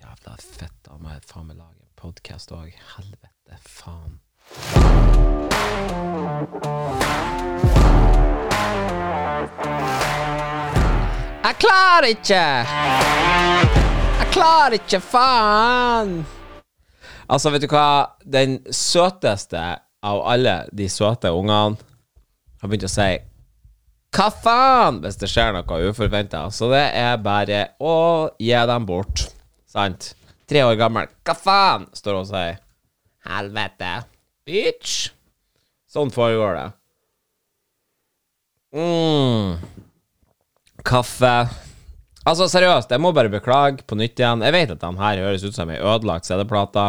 Jævla fett av meg faen meg lage podkast òg. Helvete, faen. Jeg klarer ikke! Jeg klarer ikke, faen! Altså, vet du hva? Den søteste av alle de søte ungene har begynt å si hva faen hvis det skjer noe uforventa. Så det er bare å gi dem bort. Sant? Tre år gammel. Hva faen? står hun og sier. Helvete. Bitch. Sånn foregår det. mm. Kaffe. Altså, seriøst, jeg må bare beklage på nytt igjen. Jeg vet at de her høres ut som ei ødelagt CD-plate.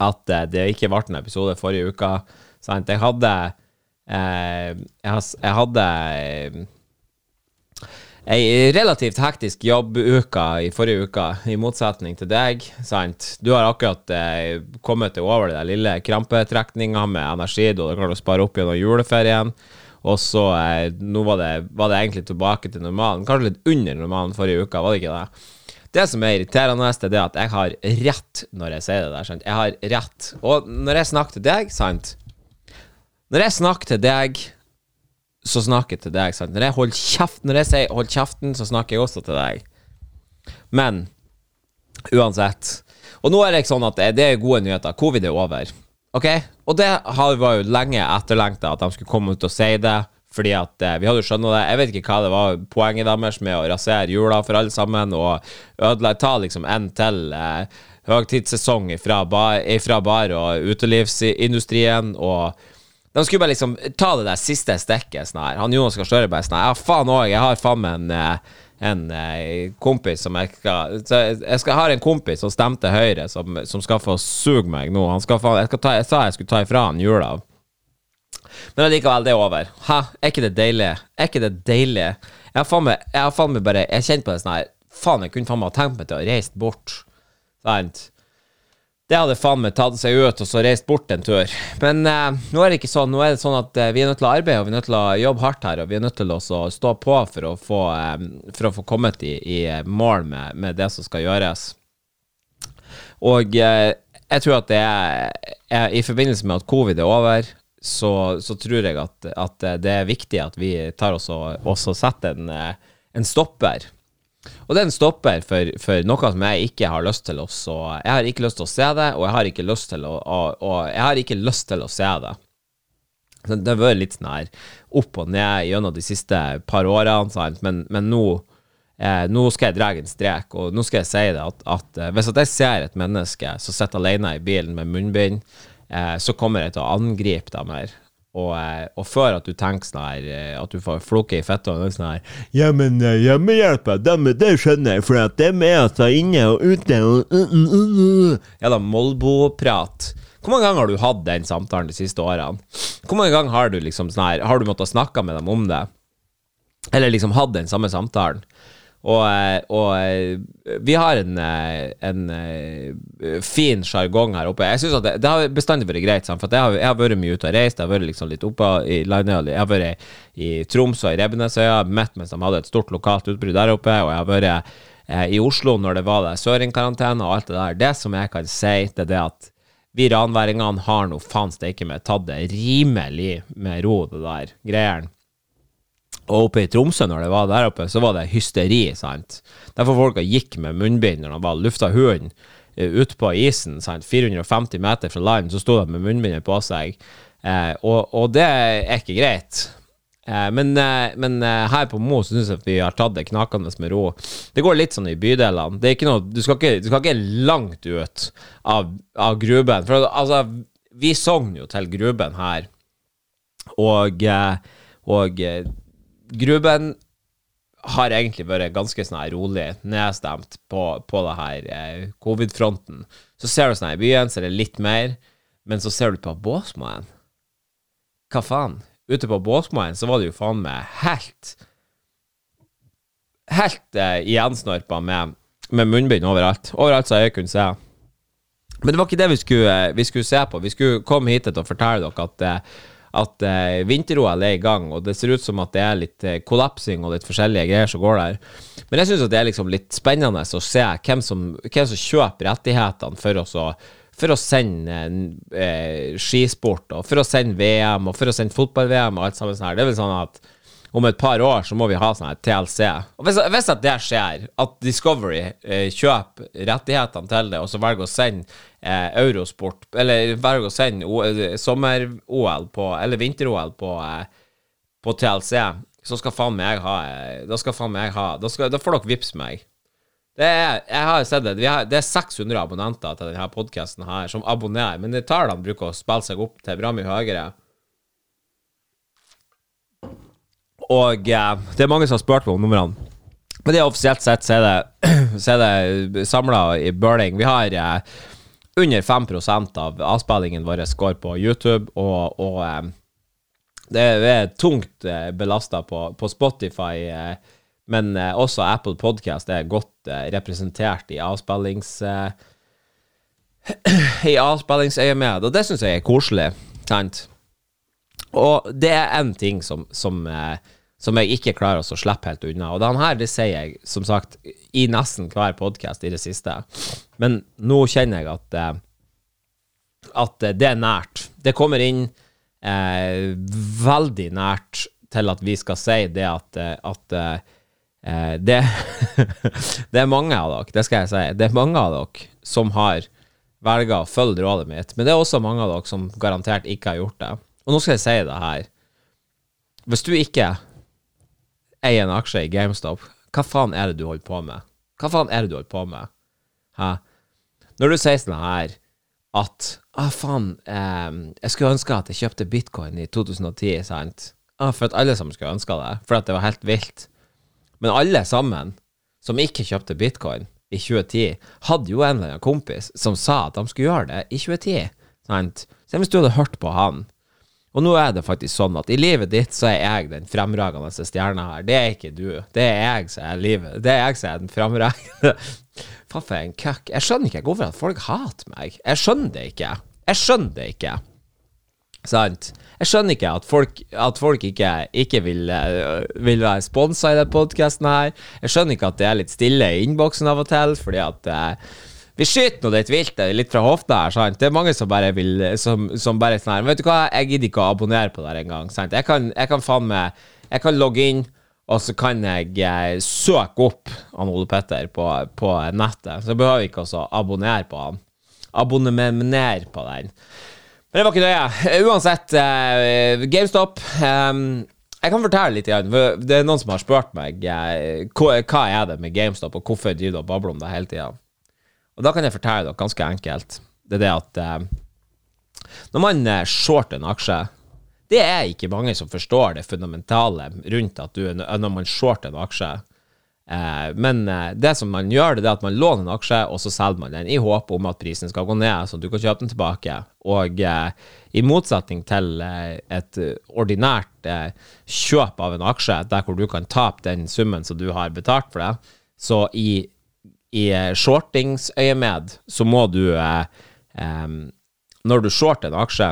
At eh, det ikke ble en episode forrige uka. Sant? Jeg hadde eh, jeg hadde eh, ei relativt hektisk jobbuke i forrige uke, i motsetning til deg. Sant? Du har akkurat eh, kommet deg over den lille krampetrekninga med energi du har klart å spare opp gjennom juleferien. Og så eh, nå var det, var det egentlig tilbake til normalen. Kanskje litt under normalen forrige uke, var det ikke det? Det som er irriterende, det er at jeg har rett når jeg sier det der. Sant? Jeg har rett. Og når jeg snakker til deg, sant Når jeg snakker til deg, så snakker jeg til deg. Sant? Når jeg holder kjeft Når jeg sier 'hold kjeften', så snakker jeg også til deg. Men uansett Og nå er det ikke sånn at det, er gode nyheter. Covid er over. Ok? Og det var jo lenge etterlengta at de skulle komme ut og si det. Fordi at eh, vi hadde jo skjønnet det. Jeg vet ikke hva det var poenget deres med å rasere jula for alle sammen og ødelegge Ta liksom en til eh, høgtidssesong fra bar, fra bar og utelivsindustrien. Og de skulle bare liksom ta det der siste stikket. Sånn her. Han Jonas Gahr Støre bare sånn her, Ja, faen òg, jeg har faen meg en eh, en eh, kompis som jeg skal jeg, skal ha en kompis som stemte Høyre, som, som skal få suge meg nå. Han skal få, jeg, skal ta, jeg sa jeg skulle ta ifra han jula. Men allikevel, det er over. Hæ? Er ikke det deilig? Er ikke det deilig? Jeg har faen meg, jeg har faen meg bare Jeg kjente på det sånn her Faen, jeg kunne faen meg ha tenkt meg til å reise bort. Sant? Det hadde faen meg tatt seg ut og så reist bort en tur. Men eh, nå er det ikke sånn. Nå er det sånn at eh, vi er nødt til å arbeide og vi er nødt til å jobbe hardt her. Og vi er nødt til å stå på for å få, eh, for å få kommet i, i mål med, med det som skal gjøres. Og eh, jeg tror at det er, er I forbindelse med at covid er over, så, så tror jeg at, at det er viktig at vi tar oss og setter en, eh, en stopper. Og er stopper for, for noe som jeg ikke har lyst til å så Jeg har ikke lyst til å se det, og jeg har ikke lyst til å, og, og Jeg har ikke lyst til å se det. Så det har vært litt sånn her opp og ned gjennom de siste par årene, sant? Men, men nå eh, Nå skal jeg dra en strek, og nå skal jeg si det at, at eh, hvis at jeg ser et menneske som sitter alene i bilen med munnbind, eh, så kommer jeg til å angripe dem her. Og, eh, og før at du tenker sånn her eh, At du får flukke i fitta og sånn her Ja, men uh, hjemmehjelpa, dem, det skjønner jeg, for at dem er altså inne og ute og uh, uh, uh, Ja da, Molbo-prat. Hvor mange ganger har du hatt den samtalen de siste årene? Hvor mange ganger har du liksom sånn her Har du måttet snakke med dem om det? Eller liksom hatt den samme samtalen? Og, eh, og eh, vi har en, eh, en fin sjargong her oppe. Jeg synes at det, det har bestandig vært greit, for jeg har, jeg har vært mye ute og reist. Jeg har vært liksom litt oppe i landet. Jeg har vært i Troms og i Rebbenesøya, midt mens de hadde et stort lokalt utbrudd der oppe. Og jeg har vært i Oslo når det var søringkarantene og alt det der. Det som jeg kan si, det er det at vi ranværingene har nå faen steike meg tatt det rimelig med ro, det der greiene. Og oppe i Tromsø, når det var der oppe, så var det hysteri, sant. Derfor folka gikk med munnbind når de var lufta hunden ut ute på isen, sant. 450 meter fra land, så sto de med munnbindet på seg. Eh, og, og det er ikke greit. Eh, men eh, men eh, her på Mo syns jeg vi har tatt det knakende med ro. Det går litt sånn i bydelene. Det er ikke noe, du, skal ikke, du skal ikke langt ut av, av Gruben. For altså, vi sogner jo til Gruben her, og, eh, og eh, Gruben har egentlig vært ganske sånn her rolig nedstemt på, på det her eh, covid-fronten. Så ser du sånn her i byen, så er det litt mer, men så ser du på Båsmoen. Hva faen? Ute på Båsmoen så var det jo faen meg helt Helt eh, igensnorpa med, med munnbind overalt. Overalt så jeg kunne se. Men det var ikke det vi skulle, eh, vi skulle se på. Vi skulle komme hit til å fortelle dere at, eh, at eh, vinter-OL er i gang, og det ser ut som at det er litt eh, kollapsing og litt forskjellige greier som går der. Men jeg syns det er liksom litt spennende å se hvem som, hvem som kjøper rettighetene for å, for å sende eh, skisport, og for å sende VM, og for å sende fotball-VM og alt sammen sånn her. Det er vel sånn at om et par år så må vi ha sånn her TLC. Og hvis, hvis at det skjer, at Discovery eh, kjøper rettighetene til det, og så velger å sende eh, Eurosport Eller velger å sende eh, sommer-OL på Eller vinter-OL på, eh, på TLC, så skal faen meg ha eh, Da skal faen meg ha Da, skal, da får dere vips meg. Det er, jeg har sett det. Har, det er 600 abonnenter til denne podkasten som abonnerer, men tallene bruker å spille seg opp til bra mye høyere. Og eh, det er mange som har spurt om numrene. Men det er offisielt sett så er det, det samla i burning. Vi har eh, under 5 av avspillingen vår går på YouTube, og, og eh, det er tungt eh, belasta på, på Spotify, eh, men eh, også Apple Podcast er godt eh, representert i avspillings... I avspillingsøyemed, og det syns jeg er koselig. Sant? Og det er én ting som, som, som jeg ikke klarer å slippe helt unna. Og den her, det sier jeg som sagt i nesten hver podkast i det siste. Men nå kjenner jeg at, eh, at det er nært. Det kommer inn eh, veldig nært til at vi skal si det at, eh, at eh, det, det er mange av dere, det skal jeg si, det er mange av dere som har velger å følge rådet mitt, men det er også mange av dere som garantert ikke har gjort det. Og nå skal jeg si det her. Hvis du ikke eier en aksje i GameStop, hva faen er det du holder på med? Hva faen er det du holder på med? Hæ? Når du sier sånn her at ah, faen, eh, jeg skulle ønske at jeg kjøpte bitcoin i 2010, sant? Ah, for at alle sammen skulle ønske det, for at det var helt vilt. Men alle sammen som ikke kjøpte bitcoin i 2010, hadde jo en eller annen kompis som sa at de skulle gjøre det i 2010. Sant? Se hvis du hadde hørt på han Og nå er det faktisk sånn at i livet ditt så er jeg den fremragende stjerna her. Det er ikke du. Det er jeg som er livet. Det er jeg som er den fremragende Faen for en køkk. Jeg skjønner ikke hvorfor at folk hater meg. Jeg skjønner det ikke. Jeg skjønner det ikke. Sant? Jeg skjønner ikke at folk, at folk ikke, ikke vil, eh, vil være sponsa i denne podkasten her. Jeg skjønner ikke at det er litt stille i innboksen av og til, fordi at eh, vi skyter nå litt vilt litt fra hofta her, sant. Det er mange som bare vil Som, som bare sånn her Vet du hva, jeg gidder ikke å abonnere på det her engang, sant. Jeg kan, jeg kan faen meg Jeg kan logge inn, og så kan jeg eh, søke opp han Ole Petter på, på nettet. Så behøver ikke å abonnere på han. Abonnementer på den. Men det var ikke nøye. Uansett, eh, GameStop eh, Jeg kan fortelle litt, igjen, for det er noen som har spurt meg eh, hva, hva er det med GameStop, og hvorfor driver du og babler om det hele tida. Og da kan jeg fortelle dere ganske enkelt. Det er det at eh, når man eh, shorter en aksje Det er ikke mange som forstår det fundamentale rundt at du, når man shorter en aksje. Eh, men eh, det som man gjør, det er at man låner en aksje, og så selger man den i håp om at prisen skal gå ned, så du kan kjøpe den tilbake. Og eh, i motsetning til eh, et ordinært kjøp av en aksje, der hvor du kan tape den summen som du har betalt for det, så i, i eh, shortingsøyemed så må du eh, Når du shorter en aksje,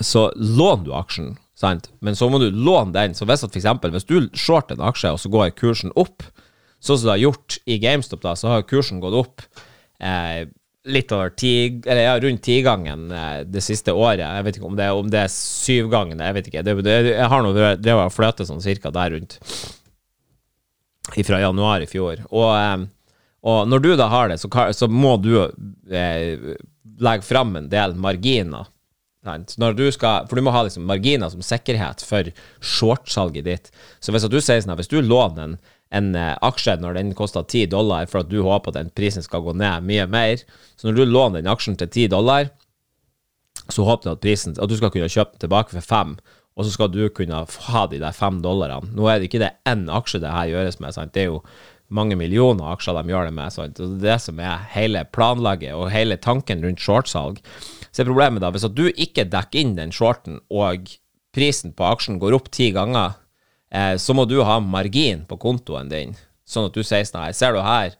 så låner du aksjen, sant? Men så må du låne den. Så hvis at for eksempel, hvis du shorter en aksje, og så går kursen opp, sånn som det har gjort i GameStop, da, så har kursen gått opp eh, litt over ti, eller ja, rundt tigangen eh, det siste året. Jeg vet ikke om det, om det er syvgangen, jeg vet ikke. Det, det, jeg har nå drevet og fløtet sånn cirka der rundt fra januar i fjor. Og, eh, og når du da har det, så, så må du eh, legge fram en del marginer. Skal, for du må ha liksom marginer som sikkerhet for shortsalget ditt. Så hvis du sier sånn at hvis du låner en, en eh, aksje når den koster 10 dollar for at du håper at den prisen skal gå ned mye mer, så når du låner den aksjen til 10 dollar, så håper du at prisen At du skal kunne kjøpe den tilbake for 5, og så skal du kunne ha de der 5 dollarene. Nå er det ikke det én aksje det her gjøres med, sant? det er jo mange millioner aksjer de gjør det med. Sant? Det er det som er hele planlaget og hele tanken rundt shortsalg. Så er problemet da, hvis at du ikke dekker inn den shorten, og prisen på aksjen går opp ti ganger, eh, så må du ha margin på kontoen din, sånn at du sier sånn her, ser du her,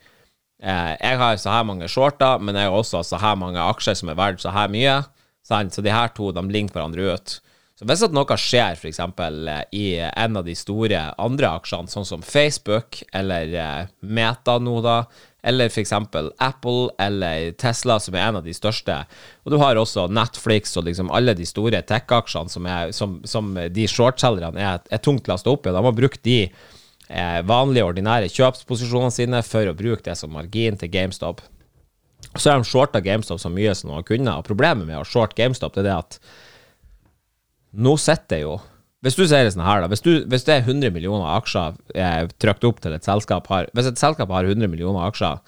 eh, jeg har så her mange shorter, men jeg har også så her mange aksjer som er verdt så her mye, sant? så de her to, de ligner hverandre ut. Så hvis at noe skjer f.eks. i en av de store andre aksjene, sånn som Facebook eller eh, Meta nå, da, eller f.eks. Apple eller Tesla, som er en av de største, og du har også Netflix og liksom alle de store tech-aksjene som, som, som de shortselgerne er, er tungt lasta opp i, de har brukt de eh, vanlige, ordinære kjøpsposisjonene sine for å bruke det som margin til GameStop. Så har de shorta GameStop så mye som de har kunnet, og problemet med å short GameStop det er det at nå sitter jo Hvis du sier det sånn her, da. Hvis, du, hvis det er 100 millioner aksjer eh, trykt opp til et selskap har Hvis et selskap har 100 millioner aksjer,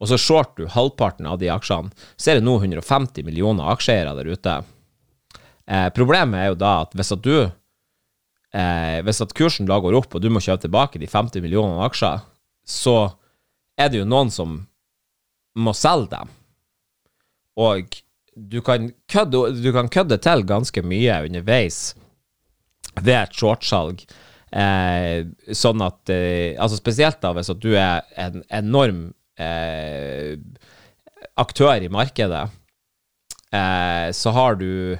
og så short du halvparten av de aksjene, så er det nå 150 millioner aksjeeiere der ute. Eh, problemet er jo da at hvis at du eh, Hvis at kursen da går opp, og du må kjøpe tilbake de 50 millionene aksjer, så er det jo noen som må selge dem. Og du kan kødde, du kan kødde til ganske mye underveis ved et shortsalg. Eh, sånn at eh, Altså spesielt da hvis at du er en enorm eh, aktør i markedet, eh, så har du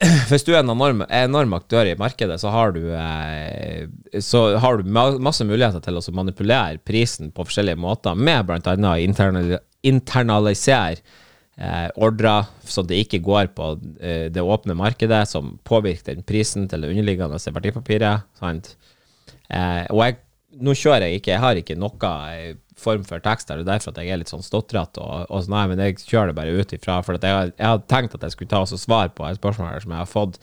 hvis du er en enorm, enorm aktør i markedet, så har du, eh, så har du ma masse muligheter til å manipulere prisen på forskjellige måter, med bl.a. internal internalisere eh, ordrer, så det ikke går på eh, det åpne markedet, som påvirker den prisen til det underliggende verdipapiret. Sant? Eh, og jeg, nå kjører jeg ikke, jeg har ikke noe eh, form for tekst det er derfor at jeg er litt sånn stotrete, og, og sånn, nei, men jeg kjører det bare ut ifra, for jeg, jeg har tenkt at jeg skulle ta og svare på et spørsmål her som jeg har fått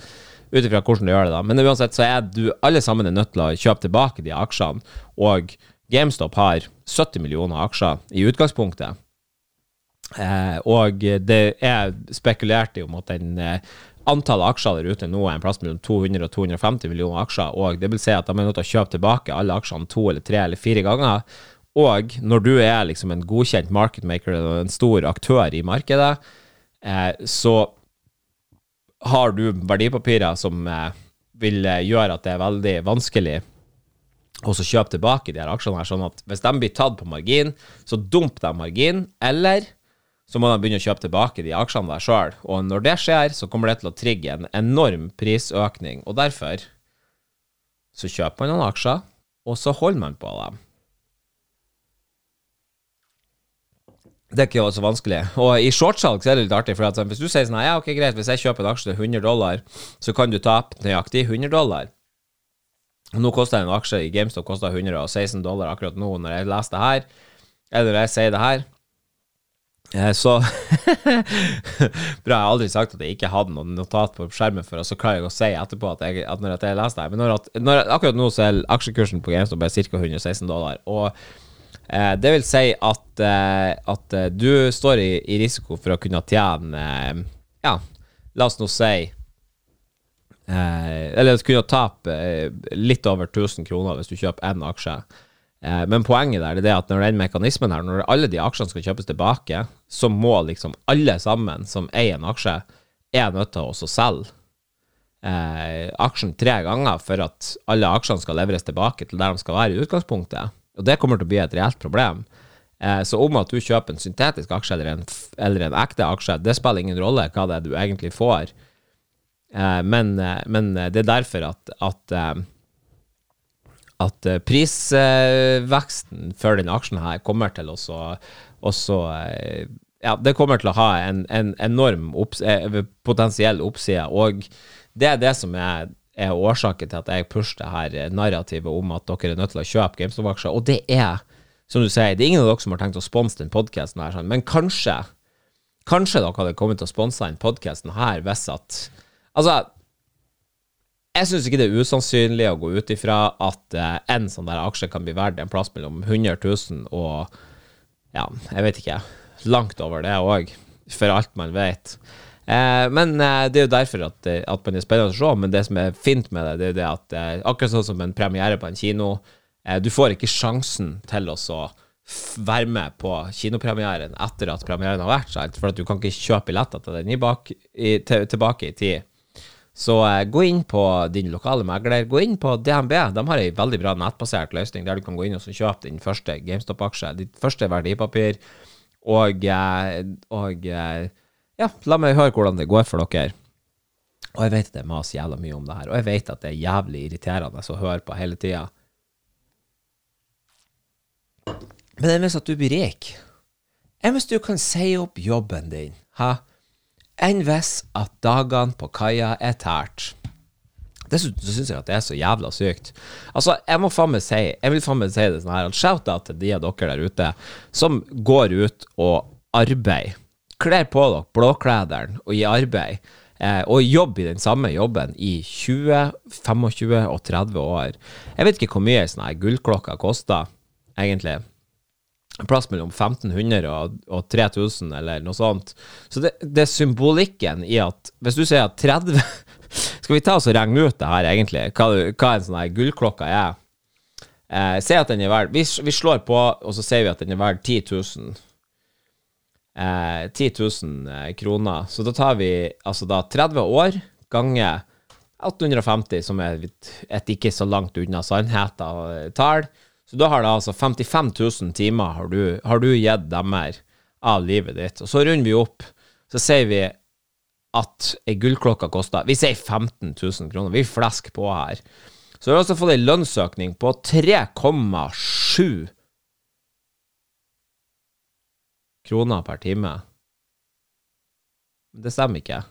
ut ifra hvordan du gjør det da. Men uansett så er du, alle sammen er nødt til å kjøpe tilbake de aksjene, og GameStop har 70 millioner aksjer i utgangspunktet. Eh, og det er spekulert i om at den eh, antallet aksjer der ute nå er en plass mellom 200 og 250 millioner aksjer, og det vil si at de er nødt til å kjøpe tilbake alle aksjene to eller tre eller fire ganger. Og når du er liksom en godkjent marketmaker og en stor aktør i markedet, eh, så har du verdipapirer som eh, vil eh, gjøre at det er veldig vanskelig så kjøpe tilbake de her aksjene her, sånn at hvis de blir tatt på margin, så dump de margin, eller så må de begynne å kjøpe tilbake de aksjene der sjøl. Og når det skjer, så kommer det til å trigge en enorm prisøkning, og derfor så kjøper man noen aksjer, og så holder man på dem. Det er ikke så vanskelig. Og i shortsalg så er det litt artig, for hvis du sier sånn ja, ok, greit, hvis jeg kjøper en aksje til 100 dollar, så kan du tape nøyaktig 100 dollar. Nå koster en aksje i GameStop koster 116 dollar akkurat nå når jeg leser det her, eller når jeg sier det her. Eh, Så Bra, jeg har aldri sagt at jeg ikke hadde noe notat på skjermen for, og så klarer jeg å si etterpå at, jeg, at når at jeg leser det. Men når når, akkurat nå så er aksjekursen på GameStop ca. 116 dollar. Og eh, det vil si at, eh, at eh, du står i, i risiko for å kunne tjene eh, Ja, la oss nå si Eh, eller kunne tape litt over 1000 kroner hvis du kjøper én aksje. Eh, men poenget der er det at når den mekanismen her, når alle de aksjene skal kjøpes tilbake, så må liksom alle sammen som eier en aksje, er nødt til å selge eh, aksjen tre ganger for at alle aksjene skal leveres tilbake til der de skal være i utgangspunktet. Og det kommer til å bli et reelt problem. Eh, så om at du kjøper en syntetisk aksje eller en, eller en ekte aksje, det spiller ingen rolle hva det er du egentlig får. Eh, men, eh, men eh, det er derfor at, at, at eh, prisveksten for den aksjen her kommer til å eh, Ja, det kommer til å ha en, en enorm opps, eh, potensiell oppside, og det er det som er, er årsaken til at jeg pusher det her narrativet om at dere er nødt til å kjøpe GameStop-aksjer, og det er, som du sier, det er ingen av dere som har tenkt å sponse den podkasten her, sånn, men kanskje Kanskje dere hadde kommet til å sponse den podkasten her hvis at Altså, jeg syns ikke det er usannsynlig å gå ut ifra at eh, en sånn der aksje kan bli verdt en plass mellom 100 000 og ja, jeg vet ikke, langt over det òg, for alt man vet. Eh, men eh, det er jo derfor at, eh, at man er spennende å se. Men det som er fint med det, det er jo det at eh, akkurat sånn som en premiere på en kino, eh, du får ikke sjansen til å være med på kinopremieren etter at premieren har vært, sant? for at du kan ikke kjøpe billetter til den i bak, i, til, tilbake i tid. Så eh, gå inn på din lokale megler. Gå inn på DNB. De har ei veldig bra nettbasert løsning der du kan gå inn og kjøpe din første GameStop-aksje, ditt første verdipapir, og, eh, og eh, ja, la meg høre hvordan det går for dere. Og jeg vet at jeg maser jævla mye om det her, og jeg vet at det er jævlig irriterende å høre på hele tida. Men enn hvis at du blir rik? Enn hvis du kan si opp jobben din? Hæ? Enn hvis at dagene på kaia er tært? Dessuten så syns jeg at det er så jævla sykt. Altså, jeg må faen meg si Jeg vil faen meg si det sånn her Shout-out til de av dere der ute som går ut og arbeider. Kler på dere blåklederen og i arbeid. Eh, og jobber i den samme jobben i 20, 25 og 30 år. Jeg vet ikke hvor mye ei sånn her gullklokke koster, egentlig. Plass mellom 1500 og, og 3000, eller noe sånt. Så det, det er symbolikken i at Hvis du sier at 30 Skal vi ta oss og regne ut det her, egentlig? Hva, hva en sånn her gullklokke er? Eh, si at den er verdt vi, vi slår på, og så sier vi at den er verdt 10 000. Eh, 10 000 eh, kroner. Så da tar vi altså da 30 år ganger 850, som er et, ikke så langt unna sannheten tall. Så da har det altså 55 000 timer har du, har du gitt dem her av livet ditt. Og så runder vi opp. Så sier vi at ei gullklokke koster Vi sier 15 000 kroner. Vi flesker på her. Så har altså fått ei lønnsøkning på 3,7 kroner per time. Det stemmer ikke.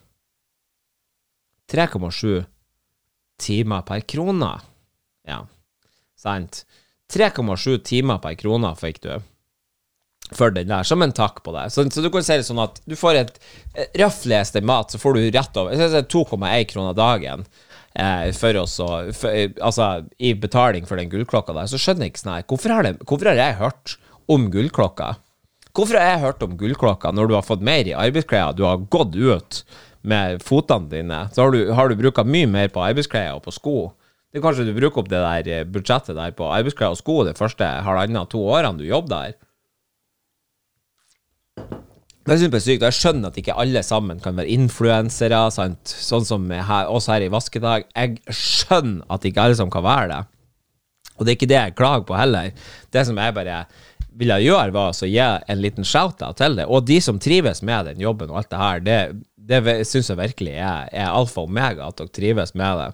3,7 timer per krone. Ja, sant. 3,7 timer per krone fikk du for den der, som en takk på det. Så, så, du kan si det sånn at du får et røftlig estimat, så får du rett over 2,1 kroner dagen eh, for oss å Altså i betaling for den gullklokka der. Så skjønner jeg ikke sånn her hvorfor hvorfor har jeg hørt om gullklokka? Hvorfor har jeg hørt om gullklokka når du har fått mer i arbeidsklær, du har gått ut med fotene dine, så har du, har du bruka mye mer på arbeidsklær og på sko. Det er Kanskje du bruker opp det der budsjettet der på arbeidsklær og sko de første halvannet-to årene du jobber der. Det er supersykt. Jeg skjønner at ikke alle sammen kan være influensere, sant? sånn som her, oss her i Vaskedag. Jeg skjønner at ikke alle som kan være det. Og det er ikke det jeg klager på heller. Det som jeg bare ville gjøre, var å gi en liten shout-out til det. Og de som trives med den jobben og alt det her, det, det syns jeg virkelig er, er alfa og omega, at dere trives med det.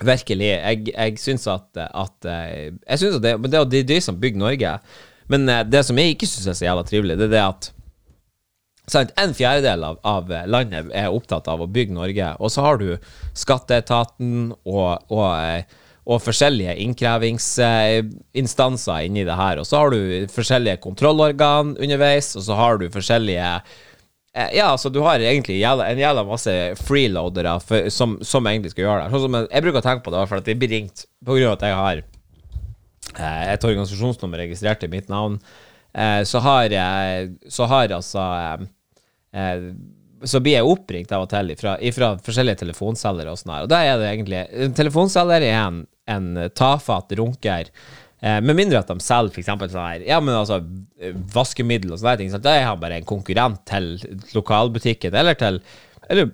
Virkelig. Jeg, jeg syns at, at, Jeg synes at det, det er de som bygger Norge. Men eh, det som jeg ikke syns er så jævla trivelig, det er det at sant, en fjerdedel av, av, landet er opptatt av å bygge Norge, og så har du skatteetaten og, og, eh, og forskjellige innkrevingsinstanser inni det her, og så har du forskjellige kontrollorgan underveis, og så har du forskjellige eh, ja, altså du har egentlig en jævla masse freeloadere som, som, egentlig skal gjøre det. Sånn som jeg, jeg bruker å tenke på det, for at jeg blir ringt på grunn av at jeg har Eh, et organisasjonsnummer registrert i mitt navn, eh, så har jeg Så har altså eh, så blir jeg oppringt av og til fra, forskjellige telefonselgere og sånn her. Og da er det egentlig En telefonselger er en, en tafatt runker. Eh, med mindre at de selger f.eks. sånn her Ja, men altså vaskemiddel og sånne ting. Så da er bare en konkurrent til lokalbutikken, eller til Eller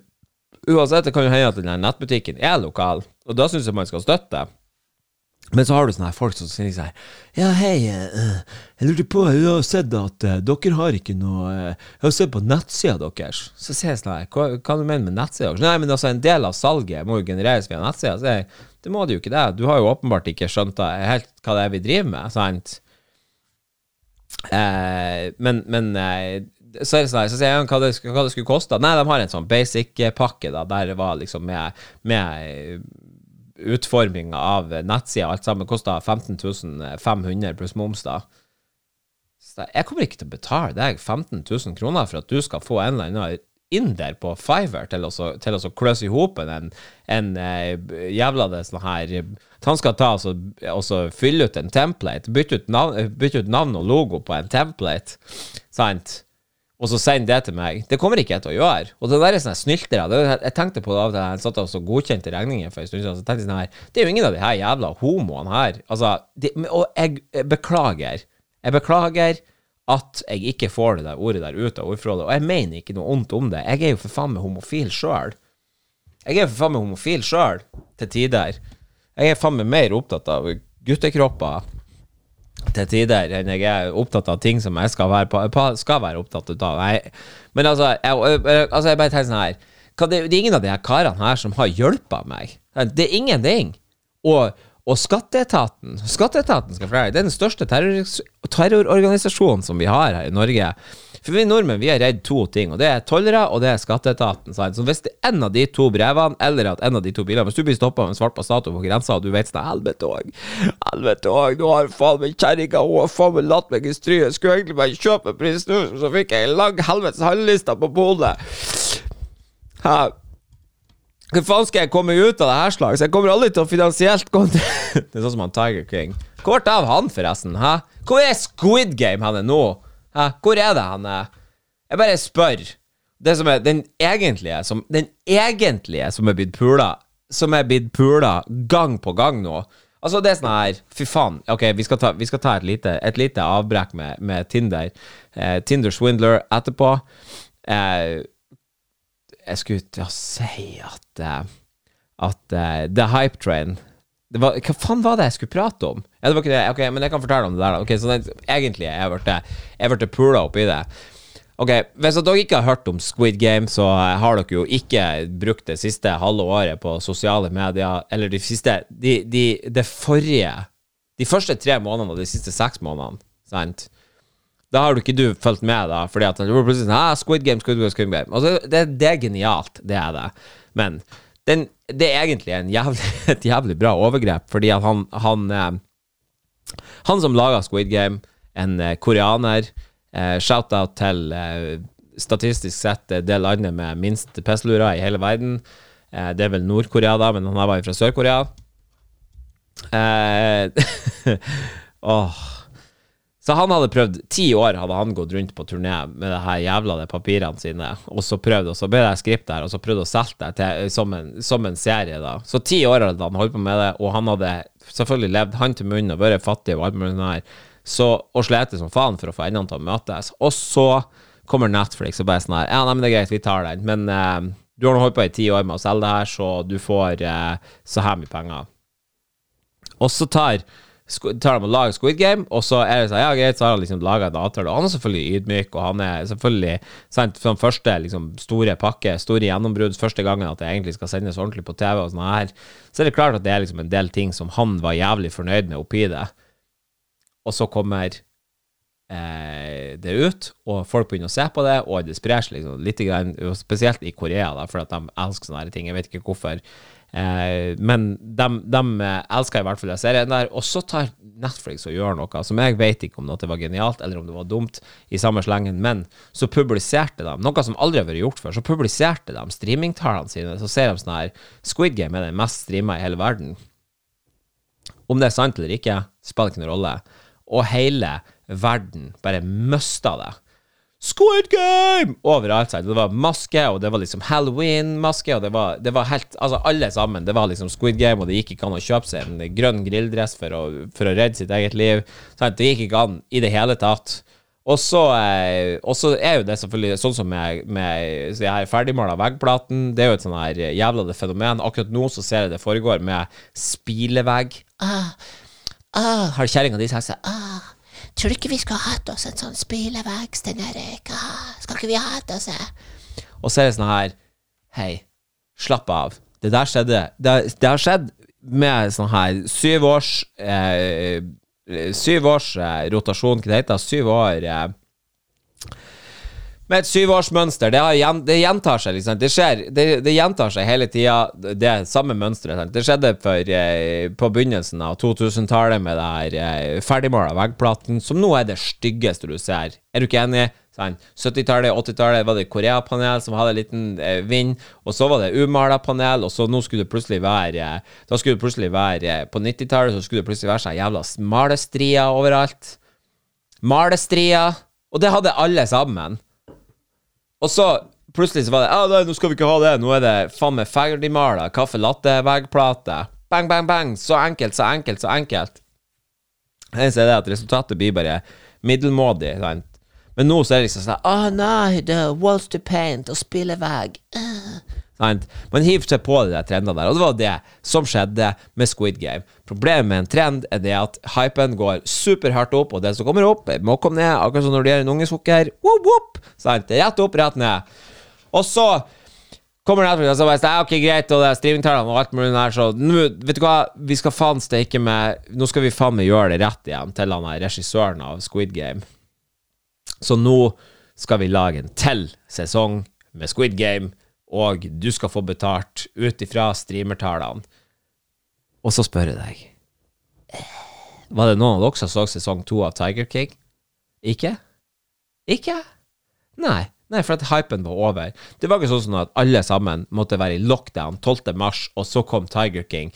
uansett, det kan jo hende at den nettbutikken er lokal, og da syns jeg man skal støtte. Men så har du sånne folk som sier sånn Ja, hei, uh, jeg lurte på Jeg har sett at uh, dere har ikke noe Jeg har sett på nettsida deres. Så sier jeg sånn her Hva, hva du mener med nettsida deres? Nei, men altså, en del av salget må jo genereres via nettsida. Så jeg, det må det jo ikke det. Du har jo åpenbart ikke skjønt helt hva det er vi driver med, sant? men, men så er det sånn så sier jeg hva det, hva det skulle koste. Nei, de har en sånn basic-pakke da, der det var liksom med, med utforminga av nettsida, alt sammen, kosta 15 500 pluss moms, da. Så jeg kommer ikke til å betale deg 15 000 kroner for at du skal få en eller annen inder på Fiver til å, å kløse i hop en, en eh, jævla det sånn her Han skal ta og så fylle ut en template, bytte ut, navn, bytte ut navn og logo på en template, sant? Og så send det til meg. Det kommer ikke jeg til å gjøre. Og det der er sånne snyltere. Jeg tenkte på det av og til jeg satt og godkjente regninger for en stund siden. Så tenkte jeg sånn her Det er jo ingen av de her jævla homoene her. Altså, de, og jeg beklager. Jeg beklager at jeg ikke får det der ordet der ut av ordforrådet. Og jeg mener ikke noe ondt om det. Jeg er jo for faen meg homofil sjøl. Jeg er jo for faen meg homofil sjøl, til tider. Jeg er faen meg mer opptatt av guttekropper til tider enn jeg er opptatt av ting som jeg skal være, på, skal være opptatt av. Nei. Men altså jeg, altså, jeg bare tenker sånn her det, det er ingen av de her karene her som har hjulpet meg. Det er ingenting. Og, og Skatteetaten Skatteetaten skal fortelle, det er den største terror, terrororganisasjonen som vi har her i Norge. For vi nordmenn vi er redd to ting, og det er tollere og det er Skatteetaten. Sant? Så hvis det er en av de to brevene, eller at en av de to bilene Hvis du blir stoppa med en svart passato på grensa, og du vet sånn Helvete òg, helvete òg, nå har faen meg kjerringa Hun faen meg latt meg i stryet. Skulle egentlig bare kjøpe en snus, så fikk jeg en lang helvetes handleliste på polet. Hva faen skal jeg komme ut av det her slaget? Så jeg kommer aldri til å finansielt gå Det er sånn som han Tiger King. Hvor av han, forresten? Hæ? Hvor er Squid Game henne nå? Hæ? Hvor er det han er? Jeg bare spør. Det som er den egentlige som Den egentlige som er blitt pula Som er blitt pula gang på gang nå. Altså, det er sånn her Fy faen. Ok, vi skal ta, vi skal ta et, lite, et lite avbrekk med, med Tinder. Eh, Tinder Swindler etterpå. Eh, jeg skulle til å si at uh, At uh, The Hype Train det var, Hva faen var det jeg skulle prate om? Ja, det var ikke det. Ok, Men jeg kan fortelle om det der. da Ok, Så det, egentlig er jeg blitt pula opp i det. Ok, Hvis dere ikke har hørt om Squid Game, så har dere jo ikke brukt det siste halve året på sosiale medier, eller de siste De, de, det forrige De første tre månedene og de siste seks månedene, sant? Da har du ikke du fulgt med, da, fordi at du plutselig sånn ah, Squid Game, Squid Game, Squid Game. Altså, det, det er genialt, det er det. Men den, det er egentlig jævlig, et jævlig bra overgrep, fordi at han Han, eh, han som laga Squid Game, en eh, koreaner eh, Shout-out til eh, statistisk sett det landet med minst pestlurer i hele verden. Det er vel Nord-Korea, da, men han var jo fra Sør-Korea. Åh så han hadde prøvd Ti år hadde han gått rundt på turné med det her jævla de papirene sine, og så prøvd, og så ble det skript der, og så prøvde å selge det til, som, en, som, en, serie, da. Så ti år hadde han holdt på med det, og han hadde selvfølgelig levd hand til munn og vært fattig og alt og slet som faen for å få endene til å møtes. Og så kommer Netflix og bare sånn her Ja, nei, men det er greit, vi tar den, men uh, du har nå holdt på i ti år med å selge det her, så du får uh, så her mye penger. Og så tar tar dem og lager Squid Game, og så er det sånn, ja greit, så har han liksom laga en avtale. Og han er selvfølgelig ydmyk, og han er selvfølgelig sant, sånn første liksom, store pakke, store gjennombrudd, første gangen at det egentlig skal sendes ordentlig på TV, og sånn her, så er det klart at det er liksom en del ting som han var jævlig fornøyd med oppi det. Og så kommer eh, det ut, og folk begynner å se på det, og det sprer seg liksom litt, grann, spesielt i Korea, da, for at de elsker sånne her ting. Jeg vet ikke hvorfor. Eh, men de, de eh, elsker i hvert fall den serien der. Og så tar Netflix og gjør noe som jeg vet ikke om det var genialt eller om det var dumt i samme slengen, men så publiserte de noe som aldri har vært gjort før. Så publiserte de streamingtallene sine. Så ser de sånn her Squid Game er den mest streama i hele verden. Om det er sant eller ikke, spiller ikke noen rolle. Og hele verden bare mista det. Squid Game! Overalt. Sant? Det var maske, og det var liksom Halloween-maske, og det var, det var, helt Altså, alle sammen. Det var liksom Squid Game, og det gikk ikke an å kjøpe seg en grønn grilldress for å, for å redde sitt eget liv. Sant? Det gikk ikke an i det hele tatt. Og så, eh, er jo det selvfølgelig sånn som med, med så jeg ferdigmala veggplaten. Det er jo et sånn her jævla fenomen. Akkurat nå så ser jeg det foregår med spilevegg. Ah, ah, har kjerringa di sagt ah, Tror du ikke vi skulle hatt oss en sånn spilevegg, Stein Erik? Skal ikke vi hatt oss det? Og så er det sånn her Hei, slapp av. Det der skjedde Det, det har skjedd med sånn her syv års eh, Syv års eh, rotasjon, hva det heter Syv år eh, med et syvårsmønster. Det, det, gjentar seg, liksom. Det, skjer, det, det gjentar seg hele tida, det samme mønsteret. Det skjedde for, eh, på begynnelsen av 2000-tallet med det her eh, ferdigmåla veggplaten, som nå er det styggeste du ser. Er du ikke enig? 70-tallet, 80-tallet var det Korea-panel som hadde en liten eh, vind, og så var det umala panel, og så nå skulle det plutselig være eh, Da skulle det plutselig være eh, På 90-tallet så skulle det plutselig være sånn jævla malestrier overalt. Malestrier. Og det hadde alle sammen. Og så plutselig så var det ah, nei, nå skal vi ikke ha det. Nå er det faen meg ferdigmala kaffe latte-veggplate. Bang, bang, bang. Så enkelt, så enkelt, så enkelt. Eneste er det at resultatet blir bare middelmådig. Sant? Men nå så er det liksom sånn Å oh, nei, det er walls to paint og spille vegg. Uh. Sant? Man hiver seg på de trendene der, og det var det som skjedde med Squid Game. Problemet med en trend er det at hypen går superhardt opp, og det som kommer opp, må komme ned, akkurat som når det gjelder en ungesukker. Rett opp, rett ned. Og så Kommer Netflix og så bare sier, ok, greit, og det er streamingtallene og alt mulig der, så nå, vet du hva, vi skal faen steike med Nå skal vi faen meg gjøre det rett igjen til han er regissøren av Squid Game. Så nå skal vi lage en til sesong med Squid Game, og du skal få betalt ut ifra streamertallene. Og så spør jeg deg Var det noen av dere som så sesong to av Tiger King? Ikke? Ikke? Nei. Nei, for at hypen var over. Det var ikke sånn at alle sammen måtte være i lockdown 12. mars, og så kom Tiger King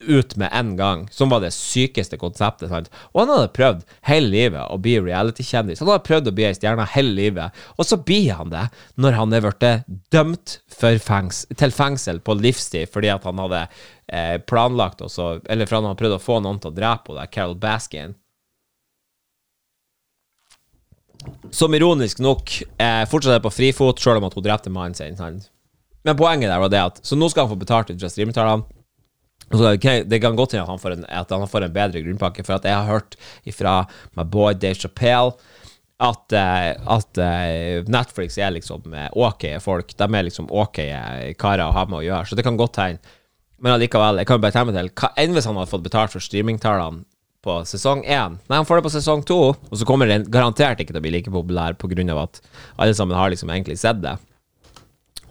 ut med en gang, som var det sykeste konseptet. sant? Og han hadde prøvd hele livet å bli reality-kjendis. Han hadde prøvd å bli ei stjerne hele livet, og så blir han det når han er blitt dømt fengs til fengsel på livstid fordi at han hadde eh, planlagt også, Eller for han hadde prøvd å få noen til å drepe henne, Carol Baskin. Som ironisk nok eh, fortsatt er på frifot, sjøl om at hun drepte mannen sin. Men poenget der var det at Så nå skal han få betalt ut fra streamertallene. Så, okay, det kan godt hende at, han får en- at han får en bedre grunnpakke, for jeg har hørt fra my boy Dave Chappelle at, eh, at eh, Netflix er liksom eh, ok folk. De er liksom ok karer å ha med å gjøre, så det kan godt hende. Men allikevel, jeg kan bare tenke meg til hva enn hvis han hadde fått betalt for streamingtallene på sesong én? Nei, han får det på sesong to, og så kommer den garantert ikke til å bli like populær av at alle sammen har liksom egentlig sett det.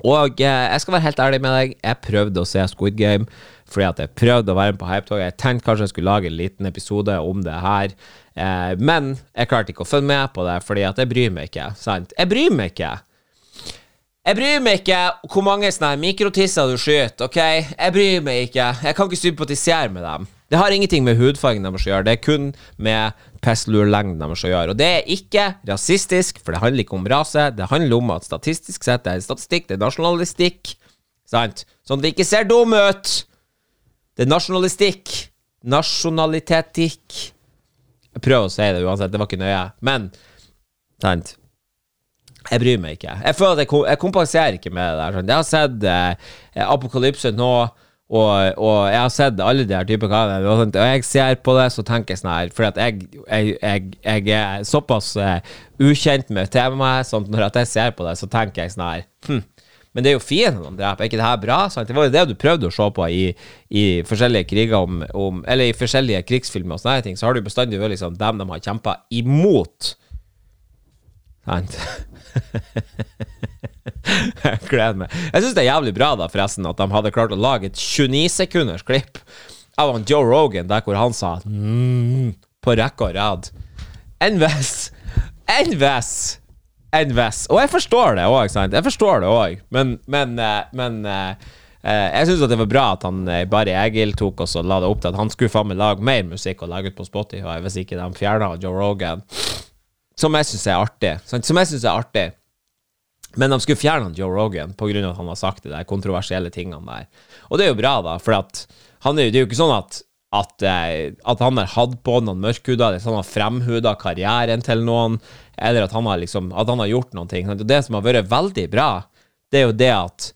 Og jeg skal være helt ærlig med deg, jeg prøvde å se Squid Game fordi at jeg prøvde å være med på hypetoget. Jeg tenkte kanskje jeg skulle lage en liten episode om det her, eh, men jeg klarte ikke å følge med på det fordi at jeg bryr meg ikke. Sant? Jeg bryr meg ikke. Jeg bryr meg ikke hvor mange sånne mikrotisser du skyter, OK? Jeg bryr meg ikke. Jeg kan ikke sympatisere med dem. Det har ingenting med hudfargen deres å gjøre, det er kun med pestlurlengden deres å gjøre. Og det er ikke rasistisk, for det handler ikke om rase. Det handler om at statistisk sett det er statistikk, det er nasjonalistikk. Sant? Sånn at det ikke ser dum ut. Det er nasjonalistikk. Nasjonalitetikk. Jeg prøver å si det uansett, det var ikke nøye. Men sant? Jeg bryr meg ikke. Jeg føler at jeg, kompenserer ikke med det der. Jeg har sett eh, Apokalypse nå, og, og jeg har sett alle de her typer karer, og, jeg ser på det, så tenker jeg sånn her For at jeg, jeg, jeg, er såpass eh, ukjent med temaet, sånn når jeg ser på det, så tenker jeg sånn her hm, men det er jo fienden de dreper, er ikke det her bra? Sant? Det var jo det du prøvde å se på i, i forskjellige kriger om, om Eller i forskjellige krigsfilmer og sånne ting, så har du bestandig vært liksom dem de har kjempa imot. Sant? jeg gleder meg. Jeg syns det er jævlig bra, da, forresten, at de hadde klart å lage et 29 sekunders klipp av han Joe Rogan der hvor han sa mm, på rekke og rad. Enn hvis Enn hvis Og jeg forstår det òg? Jeg forstår det òg, men, men, eh, men eh, eh, jeg syns det var bra at han Barry Egil tok og la det opp til at han skulle faen meg lage mer musikk og legge ut på Spotify hvis ikke de fjerna Joe Rogan. Som jeg syns er artig. Som jeg synes er artig. Men de skulle fjerne Joe Rogan pga. at han har sagt de der kontroversielle tingene der. Og det er jo bra, da, for at han er det er jo ikke sånn at at, eh, at han har hatt på noen mørkhuda, at han har fremhuda karrieren til noen, eller at han har liksom At han har gjort noen ting. Og det som har vært veldig bra, det er jo det at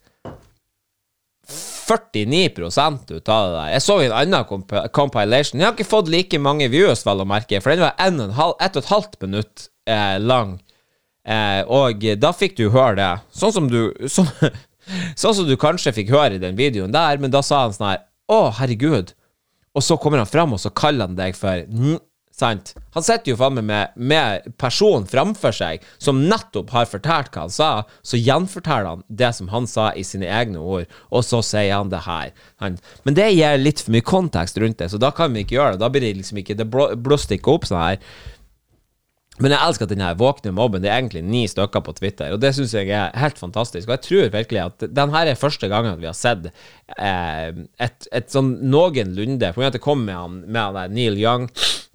49 ut av det der Jeg så en annen comp compilation. Jeg har ikke fått like mange views, vel å merke, for den var en og en halv, ett og et halvt minutt eh, lang. Eh, og da fikk du høre det. Sånn som du sånn, sånn som du kanskje fikk høre i den videoen der, men da sa han sånn her Å, herregud. Og så kommer han fram, og så kaller han deg for n Sant? Han sitter jo faen meg med, med personen framfor seg som nettopp har fortalt hva han sa, så gjenforteller han det som han sa i sine egne ord, og så sier han det her. Sant? Men det gir litt for mye kontekst rundt det, så da kan vi ikke gjøre det. Da blir det liksom ikke Det blå- blåser ikke opp sånn her. Men jeg elsker at den våkne mobben Det er egentlig ni stykker på Twitter, og det syns jeg er helt fantastisk. Og jeg tror virkelig at den her er første gangen vi har sett eh, et, et sånn noenlunde På grunn av at det kom med han, med han Neil Young.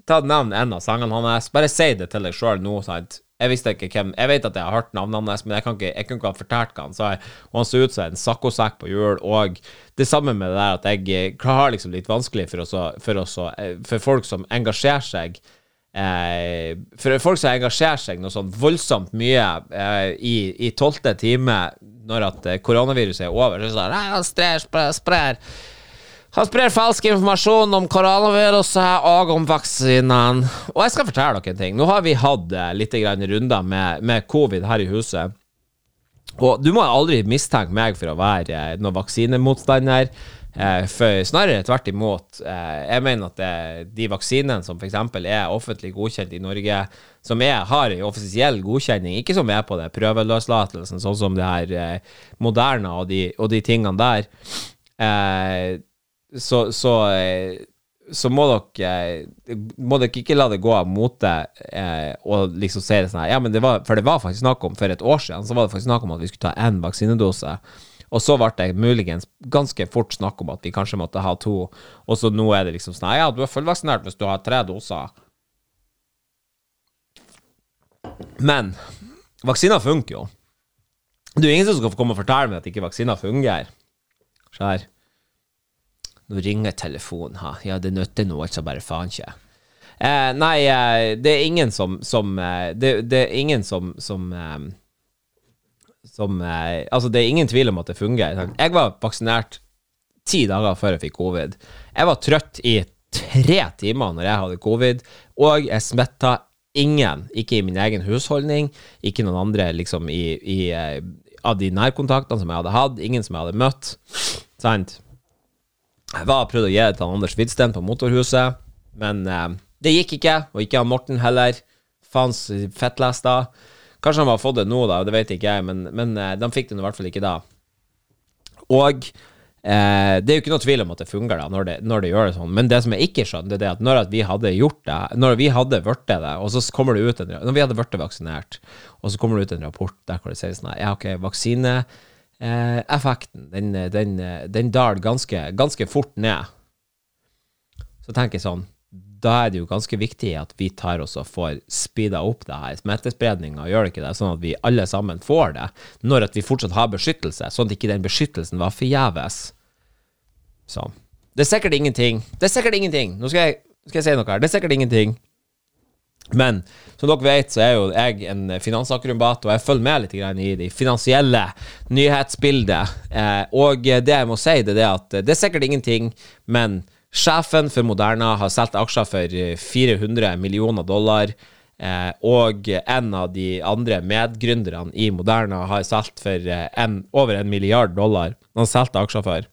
Ta Nevn en av sangene hans. Bare si det til deg sjøl nå. Sant? Jeg visste ikke hvem Jeg vet at jeg har hørt navnene hans, men jeg, kan ikke, jeg kunne ikke ha fortalt hva han sa. Og han så ut som en saccosekk på hjul. Og det samme med det der at jeg har liksom litt vanskelig for, også, for, også, eh, for folk som engasjerer seg Eh, for folk som engasjerer seg noe sånn voldsomt mye eh, i, tolvte time når at eh, koronaviruset er over, så er det sånn «Nei, Han sprer, sprer, sprer Han sprer falsk informasjon om koronaviruset og om vaksinene. Og jeg skal fortelle dere en ting. Nå har vi hatt eh, litt runder med, med covid her i huset. Og du må aldri mistenke meg for å være eh, noen vaksinemotstander. Eh, for snarere tvert imot. Eh, jeg mener at det, de vaksinene som f.eks. er offentlig godkjent i Norge, som er, har en offisiell godkjenning, ikke som er på det prøveløslatelsen, sånn som det her eh, Moderna og de, og de tingene der, eh, så, så, eh, så må dere må dere ikke la det gå av mote eh, og liksom si det sånn her ja, men det var, For det var faktisk snakk om for et år siden så var det faktisk snakk om at vi skulle ta én vaksinedose. Og så ble det muligens ganske fort snakk om at vi kanskje måtte ha to. Og så nå er det liksom sånn Ja, du er fullvaksinert hvis du har tre doser. Men vaksiner funker jo. Det er ingen som skal komme og fortelle meg at ikke vaksiner fungerer. Se her. Nå ringer telefonen, ha. Ja, det nytter nå altså bare faen ikke. Eh, nei, eh, det er ingen som, som eh, det, det, er ingen som, som eh, som eh, Altså, det er ingen tvil om at det fungerer. Jeg var vaksinert ti dager før jeg fikk covid. Jeg var trøtt i tre timer når jeg hadde covid, og jeg smitta ingen. Ikke i min egen husholdning, ikke noen andre liksom i, i eh, av de nærkontaktene som jeg hadde hatt, ingen som jeg hadde møtt. Sant? Jeg var prøvd å gi det til Anders Widsten på Motorhuset, men eh, det gikk ikke. Og ikke han Morten heller. Faens fettlesta. Kanskje han har fått det nå, da, det vet ikke jeg, men, men eh, de fikk det i hvert fall ikke da. Og eh, det er jo ikke noe tvil om at det fungerer da, når det, når det, gjør det sånn, men det som jeg ikke skjønner, det er at når vi hadde gjort det, når vi hadde blitt det, og så kommer det ut en, Når vi hadde blitt vaksinert, og så kommer det ut en rapport der hvor det sier sånn Ja, ok, vaksine Eh, den, den, den daler ganske, ganske fort ned. Så tenker jeg sånn da er det jo ganske viktig at vi tar oss og får speeda opp det her smittespredninga, gjør det ikke det, sånn at vi alle sammen får det, når at vi fortsatt har beskyttelse, sånn at ikke den beskyttelsen var forgjeves. Så Det er sikkert ingenting. Det er sikkert ingenting. Nå skal jeg, skal jeg si noe her. Det er sikkert ingenting. Men som dere vet, så er jo jeg en finansakrumbat, og jeg følger med litt i det finansielle nyhetsbildet. Eh, og det jeg må si, det er at det er sikkert ingenting, men Sjefen for Moderna har solgt aksjer for 400 millioner dollar. Eh, og en av de andre medgründerne i Moderna har solgt for eh, en, over en milliard dollar. Han solgte aksjer for.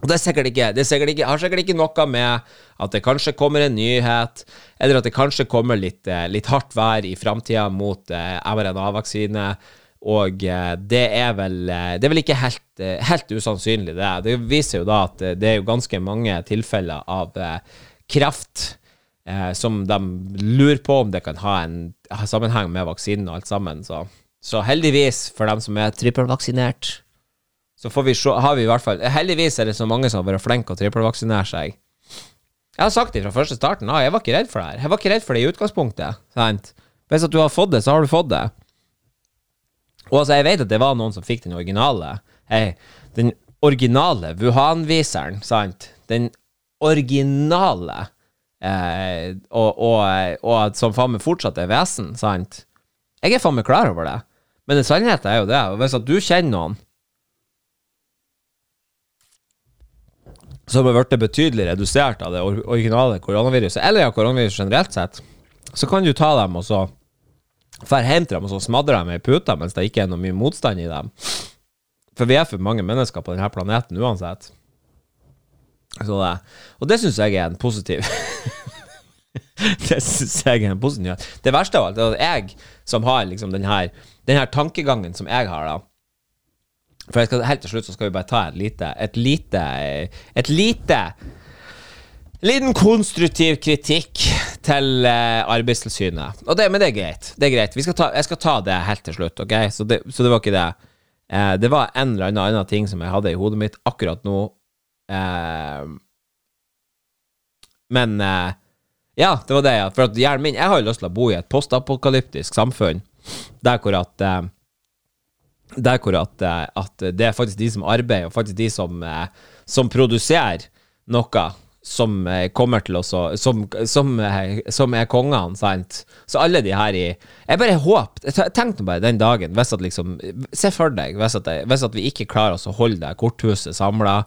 Og det er sikkert ikke, det er sikkert ikke, har sikkert ikke noe med at det kanskje kommer en nyhet, eller at det kanskje kommer litt, eh, litt hardt vær i framtida mot eh, mRNA-vaksine. Og eh, det er vel eh, Det er vel ikke helt, eh, helt usannsynlig, det. Det viser jo da at det er jo ganske mange tilfeller av kreft eh, som de lurer på om det kan ha en ha sammenheng med vaksinen og alt sammen. Så, så heldigvis, for dem som er trippelvaksinert, så får vi se, har vi i hvert fall Heldigvis er det så mange som har vært flinke å trippelvaksinere seg. Jeg har sagt det fra første starten. av, jeg var ikke redd for det her. Jeg var ikke redd for det i utgangspunktet. Sant? Hvis at du har fått det, så har du fått det. Og altså, jeg vet at det var noen som fikk den originale. Hey, den originale Wuhan-viseren, sant? Den originale eh, og, og, og, som faen meg fortsatt er vesen, sant? Jeg er faen meg klar over det. Men sannheten er jo det. Hvis at du kjenner noen som har blitt betydelig redusert av det originale koronaviruset, eller av koronaviruset generelt sett, så kan du ta dem og så drar hjem til dem og så smadrer dem i puta mens det ikke er noe mye motstand i dem. For vi er for mange mennesker på denne planeten uansett. Så det, og det syns jeg er en positiv Det syns jeg er en positiv. Det verste av alt er at jeg som har liksom den her, den her tankegangen som jeg har, da For skal, helt til slutt så skal vi bare ta et lite Et lite Et lite Liten konstruktiv kritikk til uh, Arbeidstilsynet. Det, men det er greit. Det er greit. Skal ta, jeg skal ta det helt til slutt, okay? Så det, så det var ikke det. Uh, det var en eller annen, annen ting som jeg hadde i hodet mitt akkurat nå. Uh, men ja, det var det, ja. For at hjernen min Jeg har jo lyst til å bo i et postapokalyptisk samfunn der hvor at der hvor at, at, det er faktisk de som arbeider, og faktisk de som, som produserer noe som eh, kommer til å som, som, eh, som, er kongene, sant. Så alle de her i Jeg bare håper Tenk nå bare den dagen, hvis at liksom Se for deg hvis at, hvis at vi ikke klarer oss å holde det korthuset samla,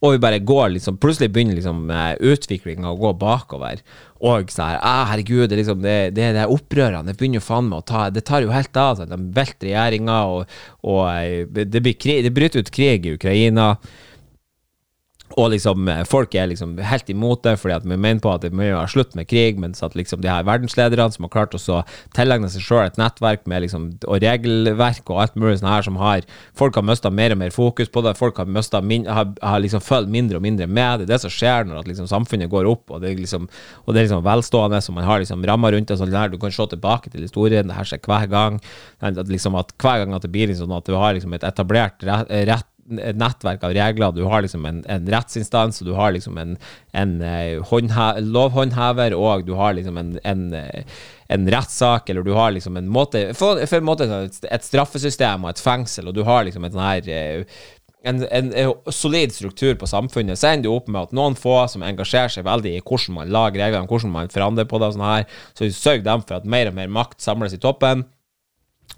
og vi bare går liksom Plutselig begynner liksom eh, utviklinga å gå bakover. Og så her, ah, herregud, det, er liksom, det, det, det er opprørende. Det begynner faen meg å ta Det tar jo helt av. Så de velter regjeringa, og, og det, blir det bryter ut krig i Ukraina. Og liksom, eh, folk er liksom helt imot det, fordi at vi mener på at det må være slutt med krig, mens at liksom de her verdenslederne som har klart å tilegne seg sjøl et nettverk med liksom, og regelverk og alt mulig sånn her som har Folk har mista mer og mer fokus på det, folk har, min, har, har liksom følt mindre og mindre med. Det det som skjer når at liksom samfunnet går opp, og det er liksom, og det er liksom velstående, så man har liksom rammer rundt det. Sånn der, du kan se tilbake til historien, det her skjer hver gang. At liksom at Hver gang at det blir liksom sånn at du har liksom et etablert rett, rett et nettverk av regler. Du har liksom en, en rettsinstans, og du har liksom en, en uh, lovhåndhever, og du har liksom en, en, uh, en rettssak, eller du har liksom en måte For, for en måte et, straffesystem og et fengsel, og du har liksom et sånn her uh, en, en, solid struktur på samfunnet, så ender det opp med at noen få som engasjerer seg veldig i hvordan man lager reglene, hvordan man forandrer på det, og sånn her, så sørger de for at mer og mer makt samles i toppen.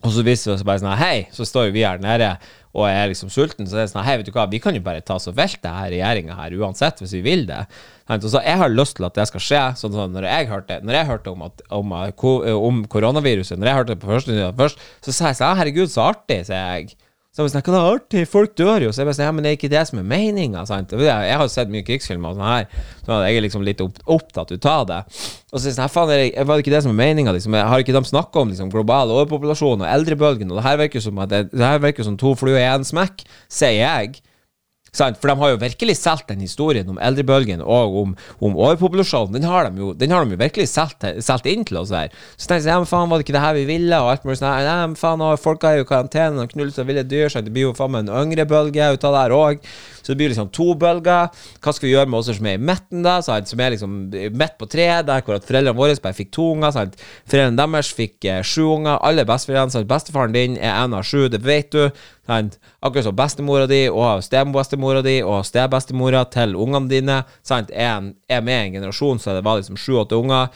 Og så viser det seg bare sånn her, Hei, så står jo vi her nede og er liksom sulten, så er det sånn Hei, vet du hva, vi kan jo bare ta så velte her regjeringa her uansett, hvis vi vil det. Så Jeg har lyst til at det skal skje. sånn sånn, Når jeg hørte, når jeg hørte om, at, om, om, koronaviruset, når jeg hørte det på første først, så sa jeg sånn Herregud, så artig, sier jeg. Så jeg sånn, det er artig, folk dør jo. Så jeg bare sånn, ja, men det er ikke det som er meninga. Jeg har sett mye krigsfilmer og sånn her, så jeg er liksom litt opptatt ut av det. Og så er jeg sånn, faen, var det ikke det som er meninga? Liksom? Har ikke de snakka om liksom, global overpopulasjon og eldrebølgen? Og det her virker som, at det, det her virker som to fluer i én smekk, sier jeg. For de har jo virkelig solgt den historien om eldrebølgen og om, om overpopulasjonen. Den har de jo, har de jo virkelig solgt inn til oss her. Så tenker jeg ja, men faen, var det ikke det her vi ville? Og alt mulig sånn. Nei, men faen, folk er jo i karantene de knuller seg ville dyr, så det blir jo faen meg en yngre bølge ut av det her òg. Så det blir liksom to bølger. Hva skal vi gjøre med oss som er i midten, da? Sant? Som er liksom midt på treet, der hvor at foreldrene våre bare fikk to unger. Sant? Foreldrene deres fikk eh, sju unger. Alle besteforeldrene. Bestefaren din er en av sju, det vet du. Sant? Akkurat som bestemora di og stebestemora di og stebestemora til ungene dine sant? Er, er med i en generasjon så det var liksom sju-åtte unger.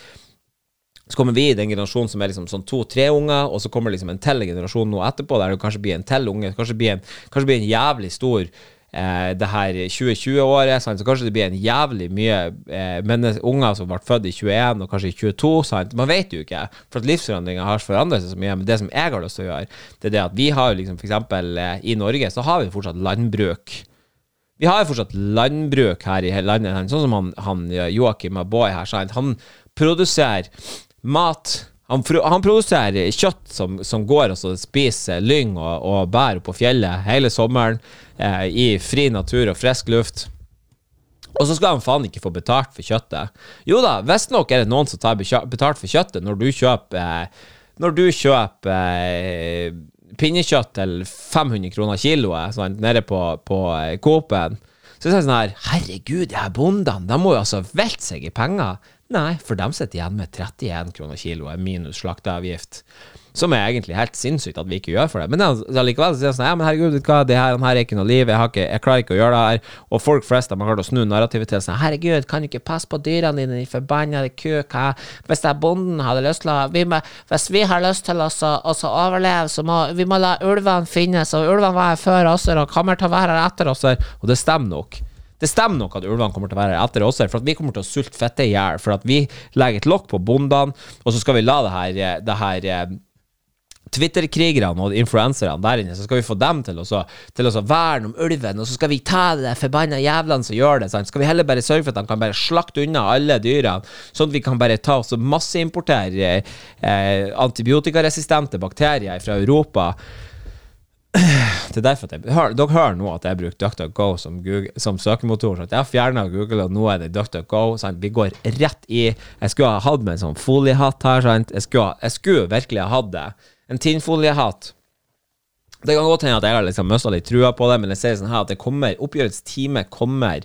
Så kommer vi i den generasjonen som er liksom sånn to-tre unger, og så kommer liksom en til generasjon nå etterpå, der det kanskje blir en til unge. Kanskje blir en, kanskje blir en jævlig stor eh, det her 2020-året, så kanskje det blir en jævlig mye eh, unger som ble født i 21 og kanskje i 22. Sant? Man vet jo ikke, for at livsforandringer har forandret seg så mye. Men det som jeg har lyst til å gjøre, det er det at vi har liksom f.eks. Eh, i Norge så har vi fortsatt landbruk. Vi har jo fortsatt landbruk her i hele landet, sånn som han, han Joakim Aboy her, sant? han produserer mat han, han, produserer kjøtt som, som går og spiser lyng og, og bær på fjellet hele sommeren eh, i fri natur og frisk luft. Og så skal han faen ikke få betalt for kjøttet. Jo da, visstnok er det noen som tar betalt for kjøttet når du kjøper eh, Når du kjøper eh, pinnekjøtt til 500 kroner kiloet sånn, nede på, på eh, Coop-en. Så det sånn her Herregud, de her bondene, de må jo altså velte seg i penger. Nei, for de sitter igjen med 31 kroner kiloet minus slakteavgift. Som er egentlig helt sinnssykt at vi ikke gjør for det. Men allikevel sier sånn Ja, men herregud, hva, det her, her er ikke noe liv, jeg, ikke, jeg, klarer ikke å gjøre det her. Og folk flest har klart å snu narrativet til sånn Herregud, kan du ikke passe på dyrene dine, din forbannede ku? Hva? Hvis jeg bonden hadde lyst til å vi må, Hvis vi har lyst til å overleve, så må vi må la ulvene finnes. Og ulvene var her før oss, og kommer til å være her etter oss. Og det stemmer nok. Det stemmer nok at ulvene kommer til å være etter oss, for at vi kommer til å sulte fette i hjel. For at vi legger et lokk på bondene, og så skal vi la det her, eh, det her eh, Twitter-krigerne og influenserne der inne, så skal vi få dem til å, til å verne om ulven, og så skal vi ta de forbanna jævlene som gjør det. Sant? Skal vi heller bare sørge for at de kan bare slakte unna alle dyrene, sånn at vi kan bare ta oss masseimportere eh, antibiotikaresistente bakterier fra Europa? Det er derfor at jeg, hør, Dere hører nå at jeg bruker DuckDuckGo som, som søkemotor. Jeg har fjerna Google, og nå er det DuckDuckGo. Vi går rett i Jeg skulle ha hatt med en sånn foliehatt her. Sant? Jeg, skulle, jeg skulle virkelig ha hatt det. En tinnfoliehatt. Det kan godt hende at jeg har liksom mista litt trua på det, men jeg ser sånn her at det kommer oppgjørets time kommer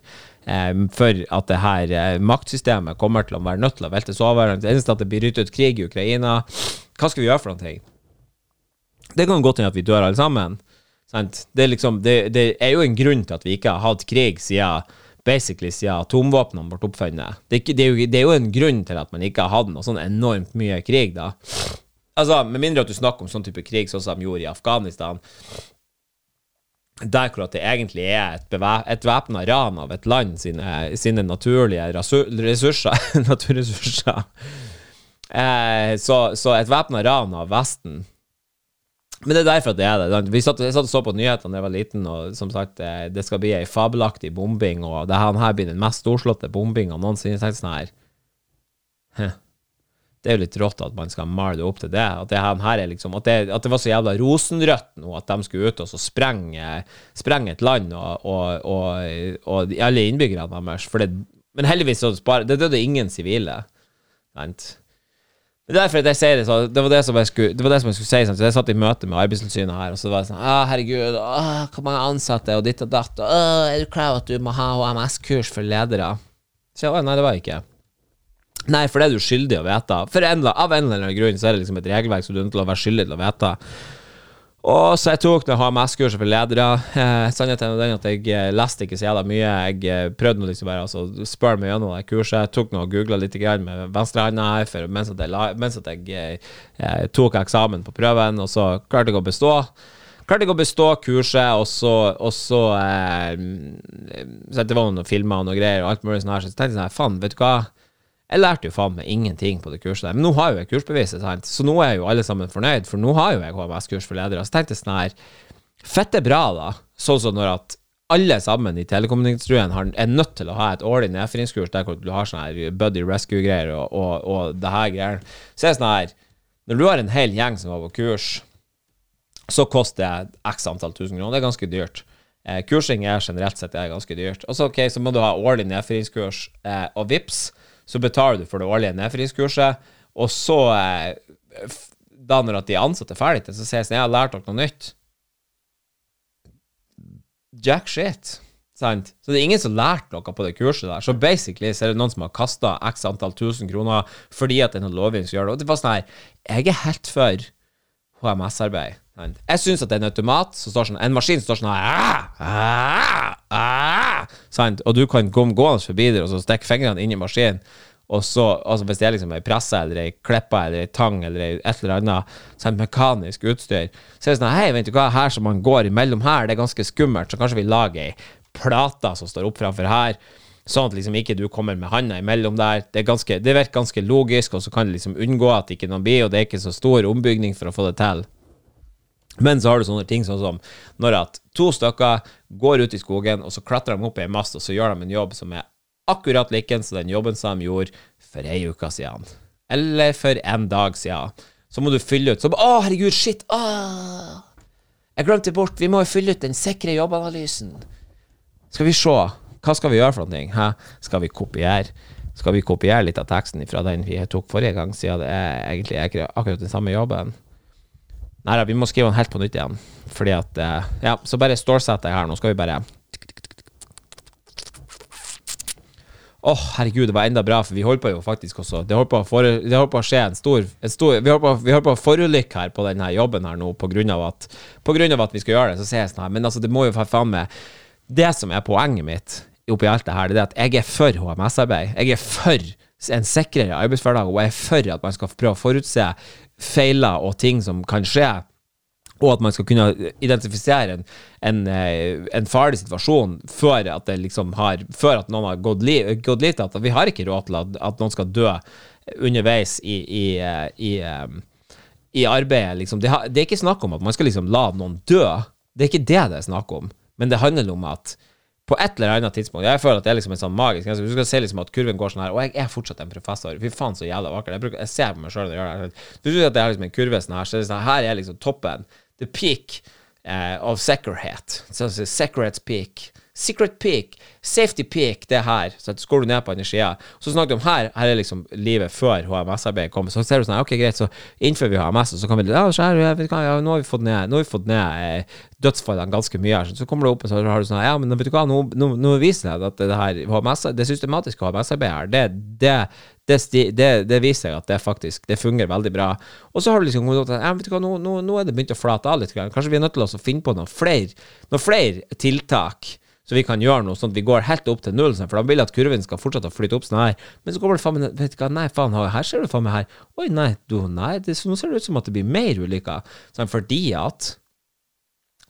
eh, for at det her eh, maktsystemet kommer til å være nødt til å veltes over. Det eneste at det blir ryttet krig i Ukraina. Hva skal vi gjøre for noe? Det kan godt hende at vi dør alle sammen. Det er, liksom, det, det, er jo en grunn til at vi ikke har hatt krig siden siden atomvåpnene ble oppfunnet. Det, det, er jo, en grunn til at man ikke har hatt noe sånn enormt mye krig, da. Altså, Med mindre at du snakker om sånn type krig sånn som de gjorde i Afghanistan. der hvor det egentlig er et, et væpna ran av et land sine, sine naturlige ressurser Naturressurser. Eh, så, så et væpna ran av Vesten men det er derfor at det er det. Vi satt, jeg satt og så på nyhetene da jeg var liten, og som sagt, eh, det skal bli ei fabelaktig bombing, og det her, her blir den mest storslåtte bombinga noensinne. Jeg tenkte sånn her. Det er jo litt rått at man skal male det opp til det. At det her, er liksom At det, at det var så jævla rosenrødt nå at de skulle ut og så sprenge, sprenge et land og, og, og, og alle innbyggerne deres. For det, men heldigvis så spar- det døde ingen sivile. Sant? Er derfor jeg sier det så Det var det som jeg skulle, det var det som jeg skulle si. Så jeg satt i møte med Arbeidstilsynet her, og så var det sånn Å, herregud, ah, hvor mange ansatte, og ditt og datt, og er du klar over at du må ha HMS-kurs for ledere? Så jeg, «Å, nei, det var jeg ikke. Nei, for det er du skyldig å vite. For en, av en eller annen grunn så er det liksom et regelverk som du er nødt til å være skyldig til å vite. Og så jeg tok det HMS-kurset for ledere. Eh, Sannheten er den at jeg eh, leste ikke så jævla mye. Jeg eh, prøvde liksom bare altså, spørre meg gjennom det kurset. Jeg tok nå og googla litt med venstrehånda her mens, at jeg, mens at jeg eh, eh, tok eksamen på prøven, og så klarte jeg å bestå. Klarte jeg å bestå kurset, og så, og så eh, Så det var noen filmer og noen greier, og alt mulig sånn her, så tenkte jeg sånn, faen, vet du hva? Jeg lærte jo faen meg ingenting på det kurset der. Men nå har jo jeg kursbeviset, sant? så nå er jo alle sammen fornøyd, for nå har jo jeg HMS-kurs for ledere. Så tenkte jeg sånn her Fette bra, da. Sånn som når at alle sammen i telekommunikasjonen er nødt til å ha et årlig nedfringskurs der hvor du har sånn her buddy rescue-greier og, og, og det her greier. Så er det sånn her Når du har en hel gjeng som var på kurs, så koster det x antall tusen kroner. Det er ganske dyrt. Eh, kursing er generelt sett er ganske dyrt. Og så, ok, så må du ha årlig nedfringskurs, eh, og vips, så betaler du for det årlige nedfyringskurset, og så eh, da når de ansatte er ferdige, så sies sånn, jeg har lært dere noe nytt. Jack shit. Sant? Så det er ingen som lærte noe på det kurset der. Så basically så er det noen som har kasta x antall tusen kroner fordi at det er noe lovgivning som gjør det. Og det var sånn her Jeg er helt for HMS-arbeid. Jeg syns at det er en automat som står sånn En maskin som står sånn ah, ah, ah? Og du kan komme gående forbi der og så stikke fingrene inn i maskinen. Og så, altså hvis det er liksom ei presse eller ei klippe eller ei tang eller et eller annet sånn mekanisk utstyr, så er det sånn Hei, vet du hva, her som man går imellom her, det er ganske skummelt, så kanskje vi lager ei plate som står opp framfor her. Sånn at liksom ikke du kommer med handa imellom der. Det, er ganske, det virker ganske logisk, og så kan det liksom unngå at ikke noen blir, og det er ikke så stor ombygning for å få det til. Men så har du sånne ting sånn som når at to stykker går ut i skogen, og så klatrer de opp i en mast, og så gjør de en jobb som er akkurat likens som den jobben som de gjorde for ei uke siden. Eller for en dag siden. Så må du fylle ut. som Å, herregud, shit! Åh. Jeg glemte bort. Vi må jo fylle ut den sikre jobbanalysen. Skal vi se. Hva skal vi gjøre for noe? Hæ? Skal vi kopiere? Skal vi kopiere litt av teksten fra den vi tok forrige gang, siden det er egentlig akkurat den samme jobben? Nei da, vi må skrive den helt på nytt igjen. Fordi at eh, Ja, så bare stålsett deg her. Nå skal vi bare Åh, herregud, det var enda bra, for vi holdt på jo faktisk også Det holdt på å, for, holdt på å skje en stor, en stor Vi holdt på, vi holdt på å forulykke her på denne jobben her nå på grunn av at På grunn av at vi skal gjøre det, så sier jeg sånn her Men altså, det må jo for faen meg Det som er poenget mitt oppi alt det her, det er at jeg er for HMS-arbeid. Jeg er for en sikrere arbeidshverdag, og jeg er for at man skal prøve å forutse feiler og ting som kan skje og at man skal kunne identifisere en, en, eh, en farlig situasjon før at, det liksom har, før at noen har gått, liv, gått liv til at vi har ikke råd til at, at noen skal dø underveis i, i, eh, i, eh, i arbeidet. Liksom. Det, har, det er ikke snakk om at man skal liksom la noen dø. Det er ikke det det er snakk om. Men det handler om at på et eller annet tidspunkt Jeg føler at det er liksom en sånn magisk grense. Du skal se liksom at kurven går sånn her, og jeg er fortsatt en professor. Fy faen, så jævla vakker. Jeg, jeg ser på meg sjøl når jeg gjør det. Du tror at det er liksom en kurve sånn her, så er sånn, her er liksom toppen. The peak eh, of det er Sikkerhets peak. Secret peak. Safety peak, det er her. Så at du ned på andre. Så snakker du om her, her er liksom livet før HMS-arbeidet kommer. Så ser du sånn, ok, greit, så innfører vi HMS, og så kan vi ja, så her, ja, nå har vi fått ned, nå har vi fått ned eh, dødsfallene ganske mye her. Så kommer du opp og så har du sånn, ja, men vet du hva, nå, nå, nå viser det at det her HMS, det systematiske HMS-arbeidet her, det, det, det, det, det viser seg at det faktisk det fungerer veldig bra. Og så har du liksom kommet opp til hva, nå, nå, nå er det begynt å flate av litt. Kanskje vi er nødt til å finne på noen flere, noen flere tiltak så vi kan gjøre noe sånn at vi går helt opp til null, sånn, for da vil jeg at kurven skal fortsette å flytte opp sånn her. Men så kommer det faen meg Vet du hva, nei, faen, her ser du faen meg her. Oi, nei, du, nei, det, nå ser det ut som at det blir mer ulykker. Sånn, fordi at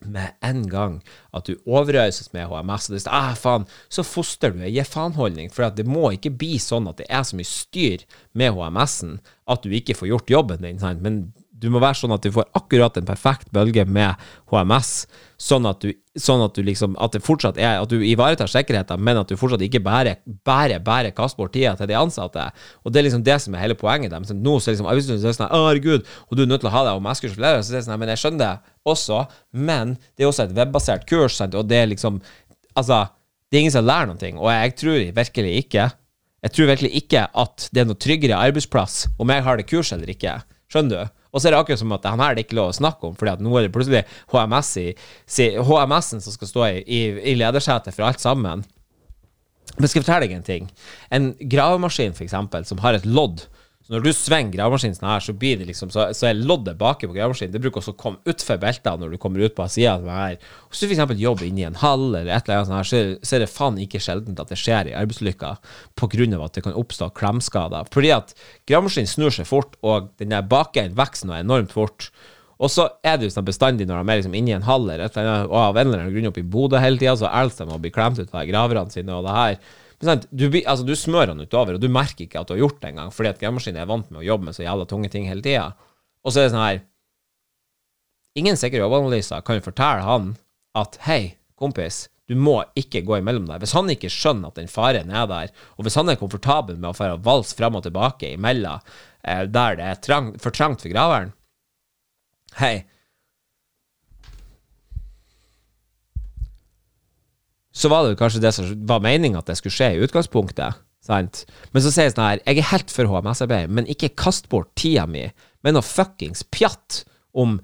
med en gang at du overøses med HMS, og det er sånn, ah, faen, så foster du ei gi faen-holdning. For det må ikke bli sånn at det er så mye styr med HMS-en at du ikke får gjort jobben din. Sant? Men du må være sånn at du får akkurat en perfekt bølge med HMS, sånn at du, sånn at du liksom At det fortsatt er At du ivaretar sikkerheten, men at du fortsatt ikke bare, bare, bare kaster bort tida til de ansatte. Og det er liksom det som er hele poenget deres. Nå så liksom Hvis du er sånn herregud, og du er nødt til å ha deg HMS-kurs så sier sånn Men jeg skjønner det også, men det er også et webbasert kurs, sant, og det er liksom Altså, det er ingen som lærer noe, og jeg tror virkelig ikke jeg tror virkelig ikke at det er noe tryggere arbeidsplass om jeg har det kurset eller ikke. Skjønner du? Og så er det akkurat som at han her det ikke lov å snakke om, fordi at nå er det plutselig HMS-en HMS-en som skal stå i, i, i ledersetet for alt sammen. Men skal jeg fortelle deg en ting? En gravemaskin, eksempel, som har et lodd så når du svinger gravemaskinen sånn her, så blir det liksom Så, så er loddet baki på gravemaskinen Det bruker også å komme utfor beltene når du kommer ut på sida her. Hvis du f.eks. jobber inni en hall eller et eller annet sånt her, så, så er det faen ikke sjeldent at det skjer i arbeidsulykker pga. at det kan oppstå klemskader. Fordi at gravemaskinen snur seg fort, og den der bakenden vokser nå enormt fort. Og så er det jo sånn bestandig når de er liksom inne i en hall eller et eller annet, og av en eller annen grunn oppe i Bodø hele tida, så elsker de å bli klemt ut av graverne sine og det her. Du, altså, du, smører den utover, og du merker ikke at du har gjort det engang, fordi at gravemaskinen er vant med å jobbe med så jævla tunge ting hele tida. Og så er det sånn her Ingen sikre jobbanalyser kan jo fortelle han at hei, kompis, du må ikke gå imellom der. Hvis han ikke skjønner at den faren er der, og hvis han er komfortabel med å få valse fram og tilbake imellom eh, der det er trang, for trangt for graveren Hei, så var det kanskje det som var meninga at det skulle skje i utgangspunktet. Sant? Men så sier jeg sånn her Jeg er helt for HMS-arbeid, men ikke kast bort tida mi med noe fuckings pjatt om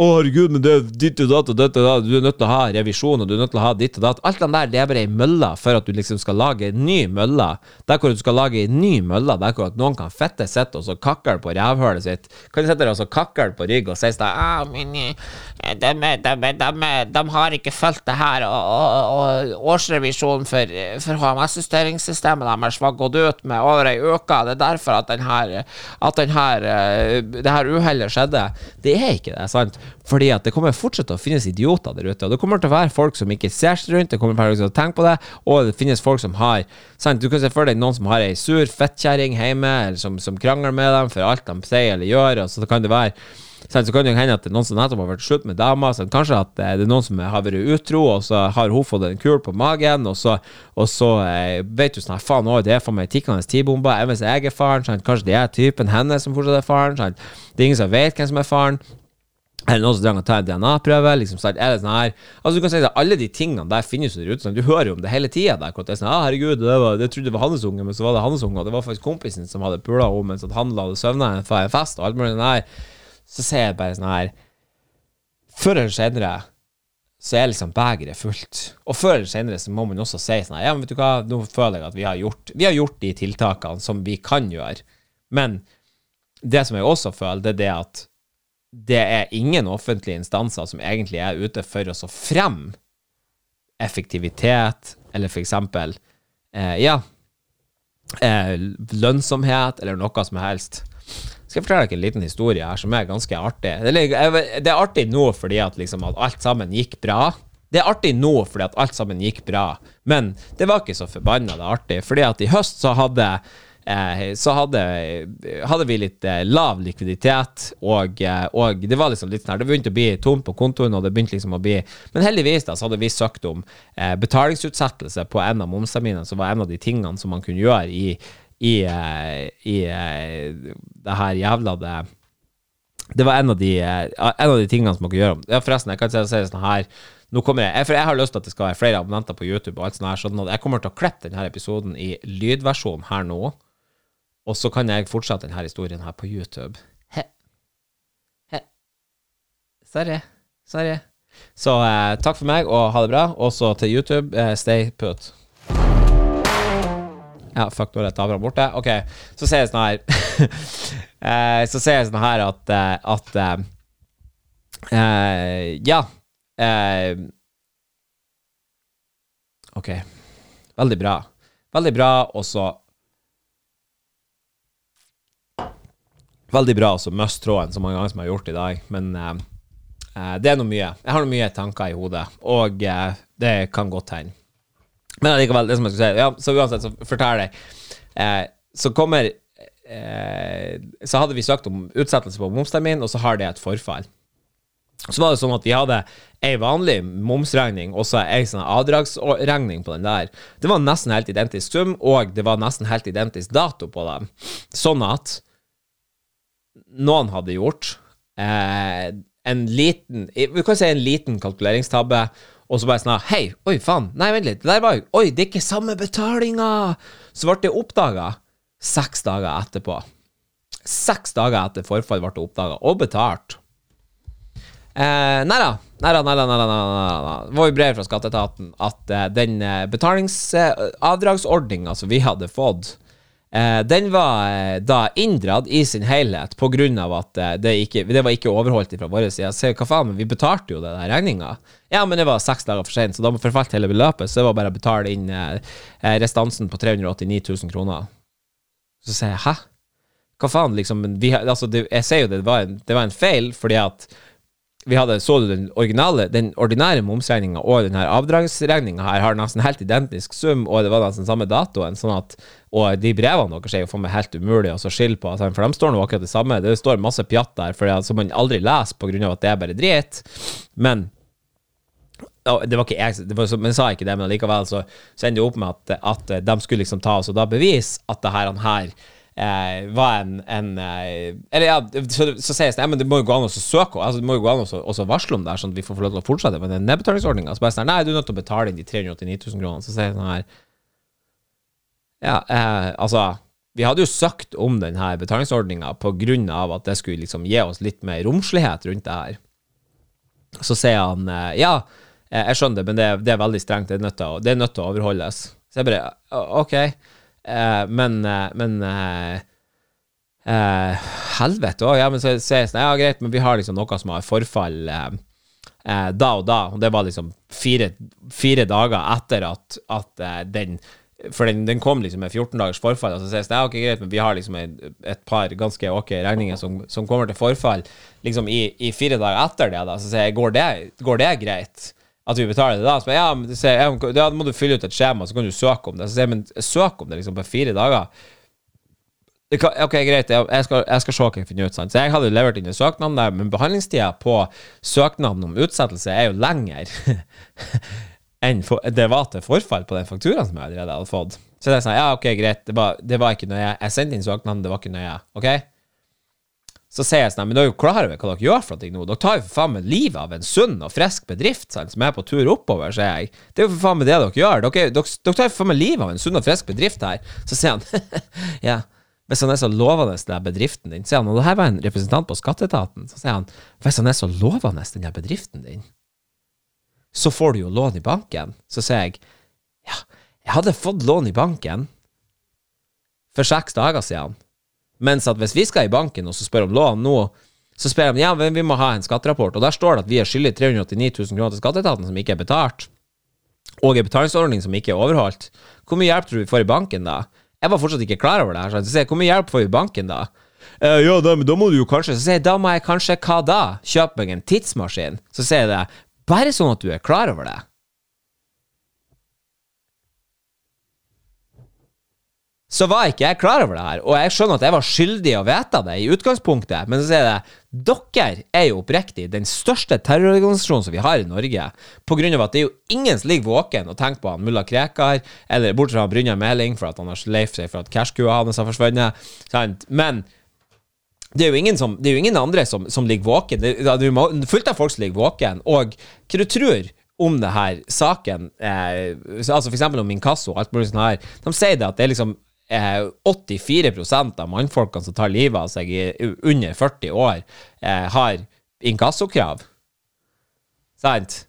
å, herregud, men det er ditt og datt og dette og. Du er nødt til å ha revisjon, og du er nødt til å ha ditt og datt. Alt det der, det er bare ei mølle for at du liksom skal lage en ny mølle. Der hvor du skal lage en ny mølle, der hvor at noen kan fette sitt og så kakle på rævhølet sitt. Kan du sitte der og så kakle på rygg og si sånn ah, men, de, de, de, de, har ikke fulgt det her, og, og, og årsrevisjonen for, for HMS-justeringssystemet deres var gått ut med over ei uke. Det er derfor at, den her, at den her, eh, det her uhellet skjedde. Det er ikke det, sant? Fordi at det kommer fortsatt til å finnes idioter der ute. Og det kommer til å være folk som ikke ser seg rundt, det kommer til å tenke på det, og det finnes folk som har sant? Du kan se for deg noen som har ei sur fettkjerring hjemme, eller som, som, krangler med dem for alt de sier eller gjør, og så kan det være så kan det hende at det er noen som nettopp har vært slutt med dama. Kanskje at det er noen som har vært utro, og så har hun fått en kul på magen, og så, og så eh, vet du sånn Faen, òg, det er for meg tikkende tidbomber. Hvis jeg er faren, sant? kanskje det er typen hennes som fortsatt er faren. Sant? Det er ingen som vet hvem som er faren. Eller noen som trenger å ta en DNA-prøve. Liksom, er det sånn her Altså du kan si at Alle de tingene der finnes jo der ute. Sånn, du hører jo om det hele tida. Det er sånn, ah, herregud, det var, det trodde det var hans unge, men så var det hans unge. Og det var faktisk kompisen som hadde pula henne mens han la det søvne på en fest. Og alt mulig sånn her Så ser jeg bare sånn her Før eller senere så er liksom begeret fullt. Og før eller senere så må man også si sånn her Ja, men vet du hva, nå føler jeg at vi har gjort Vi har gjort de tiltakene som vi kan gjøre. Men det som jeg også føler, det er det at det er ingen offentlige instanser som egentlig er ute for å fremme effektivitet, eller for eksempel eh, ja, eh, lønnsomhet, eller noe som helst. Skal jeg fortelle dere en liten historie her som er ganske artig. Det er artig nå fordi at, liksom, at alt sammen gikk bra. Det er artig nå fordi at alt sammen gikk bra, men det var ikke så forbanna artig. Fordi at i høst så hadde så hadde, hadde, vi litt eh, lav likviditet, og, eh, og, det var liksom litt sånn her Det begynte å bli tomt på kontoen, og det begynte liksom å bli Men heldigvis da, så hadde vi søkt om betalingsutsettelse på en av momsterminene, som var en av de tingene som man kunne gjøre i, i, i det her jævla det det var en av, de, en av de tingene som man kunne gjøre. Ja, forresten, jeg kan si, si sånn her nå kommer jeg, for jeg har lyst til at det skal være flere abonnenter på YouTube, og alt sånt her, sånn at jeg kommer til å klippe denne episoden i lydversjon her nå. Og så kan jeg fortsette denne historien her på YouTube. He. He. Sorry. Sorry. Så eh, takk for meg, og ha det bra. Også til YouTube, eh, stay put. Ja, fuck, nå er tavla borte. Ok, så ser jeg sånn her eh, Så ser jeg sånn her at, eh, at eh, eh, Ja. ok. Veldig bra. Veldig bra, og så Veldig bra å miste tråden så mange ganger som jeg har gjort i dag, men eh, Eh, det er noe mye. Jeg har noe mye tanker i hodet, og eh, det kan godt hende. Men allikevel, det som jeg skulle si ja, Så uansett, så forteller jeg. Eh, så kommer eh, Så hadde vi søkt om utsettelse på momstermin, og så har det et forfall. Så var det sånn at vi hadde ei vanlig momsregning og så ei sånn avdragsregning på den der. Det var nesten helt identisk sum, og det var nesten helt identisk dato på dem. Sånn at noen hadde gjort eh, en liten Vi kan si en liten kalkuleringstabbe, og så bare sånn Hei, oi, faen, nei, vent litt, det der var jo Oi, det er ikke samme betalinga! Så ble det oppdaga seks dager etterpå. Seks dager etter forfall ble det oppdaga, og betalt. Eh, nei da. Nei da, nei da, nei. Det var jo brev fra skatteetaten at eh, den eh, betalingsavdragsordninga som vi hadde fått, eh, den var eh, da inndratt i sin helhet av at eh, det, ikke, det var ikke overholdt fra vår side. Se, hva faen, men vi betalte jo den regninga. Ja, men det var seks dager for sent, så da forfalt hele beløpet. Så det var bare å betale inn eh, restansen på 389 000 kroner. Så sier jeg hæ? Hva faen, liksom? Vi, altså, det, jeg sier jo det var, en, det var en feil, fordi at vi hadde, så du den originale, den ordinære momsregninga og den her avdragsregninga her har nesten helt identisk sum, og det var nesten samme datoen, sånn at Og de brevene deres er jo for meg helt umulig å skille på, altså, for de står nå akkurat det samme. Det står masse pjatt der, for det, som man aldri leser av at det er bare drit. Men det var ikke jeg, det var, men sa ikke det, men likevel så, så endte det opp med at, at de skulle liksom ta oss og da bevise at det her, han her eh, var en, en eh, Eller ja, så, så sies det ja, men det må jo gå an å søke altså, Det må jo gå an å varsle om det, sånn at vi får få lov til å fortsette med den nedbetalingsordninga. Så bare sånn Nei, du er nødt til å betale inn de 389 000 kronene. Så sier jeg sånn her Ja, eh, altså vi hadde jo søkt om denne betalingsordninga av at det skulle liksom gi oss litt mer romslighet rundt det her. Så sier han eh, ja, eh, jeg skjønner det, men det, er- det er veldig strengt. Det er nødt til å, er overholdes. Så jeg bare «Å, OK. Eh, men eh, men eh, Helvete òg. Ja, men så sier jeg sånn Ja, greit, men vi har liksom noe som har forfall da og da. Og det var liksom fire, fire dager etter at, at den For den, den kom liksom med 14 dagers forfall, og så sies det ja, ok, greit, men vi har liksom et, et par ganske ok regninger som, som kommer til forfall liksom i, i fire dager etter det. da Så sier jeg går det, går det greit? At vi betaler det da? Så, ja, men så ja, da må du fylle ut et skjema, så kan du søke om det. Så sier jeg, men søk om det liksom på fire dager. Kan, ok, greit, jeg, jeg, skal, jeg skal se hva jeg finner ut. Sant? Så jeg hadde levert inn en søknad der, men behandlingstida på søknaden om utsettelse er jo lenger enn for, det var til forfall på den fakturaen som jeg allerede hadde fått. Så det er sånn, ja, ok, greit, det var, det var ikke nøye. Jeg sendte inn søknaden, det var ikke nøye. Ok? Så sier jeg sånn, men dere er jo klar over hva dere gjør for noe nå? Dere tar jo for faen meg livet av en sunn og frisk bedrift sant, som er på tur oppover, sier jeg. Det er jo for faen meg det dere gjør. Dere, dere, dere tar jo for faen meg livet av en sunn og frisk bedrift her. Så sier han, ja, hvis han er så lovende, den der bedriften din, sier han, og det her var en representant på skatteetaten, så sier han, hvis han er så lovende, den der bedriften din, så får du jo lån i banken. Så sier jeg, ja, jeg hadde fått lån i banken for seks dager siden. Mens at hvis vi skal i banken og så spør om lån nå, så spør de ja, men vi må ha en skatterapport, og der står det at vi er skyldig 389 000 kroner til skatteetaten som ikke er betalt, og en betalingsordning som ikke er overholdt. Hvor mye hjelp tror du vi får i banken da? Jeg var fortsatt ikke klar over det her, så jeg sier hvor mye hjelp får vi i banken da? «Eh, ja, da, da må du jo kanskje Så sier jeg, da må jeg kanskje hva da? Kjøpe meg en tidsmaskin? Så sier jeg det, bare sånn at du er klar over det. Så var ikke jeg klar over det her, og jeg skjønner at jeg var skyldig å vite det i utgangspunktet, men så sier jeg det, dere er jo oppriktig den største terrororganisasjonen som vi har i Norge, på grunn av at det er jo ingen som ligger våken og tenker på han mulla Krekar, eller bortsett fra Brynjar Meling, for at han har sleift seg for at cashkua hans har forsvunnet, sant, men det er jo ingen, som, det er jo ingen andre som, som ligger våken. Det, det er fullt av folk som ligger våken. Og hva du tror om det her saken, eh, altså eksempel om inkasso og alt mulig sånn her, de sier det at det er liksom 84% av mannfolkene som tar livet av seg i under 40 år, eh, har inkassokrav. Sant?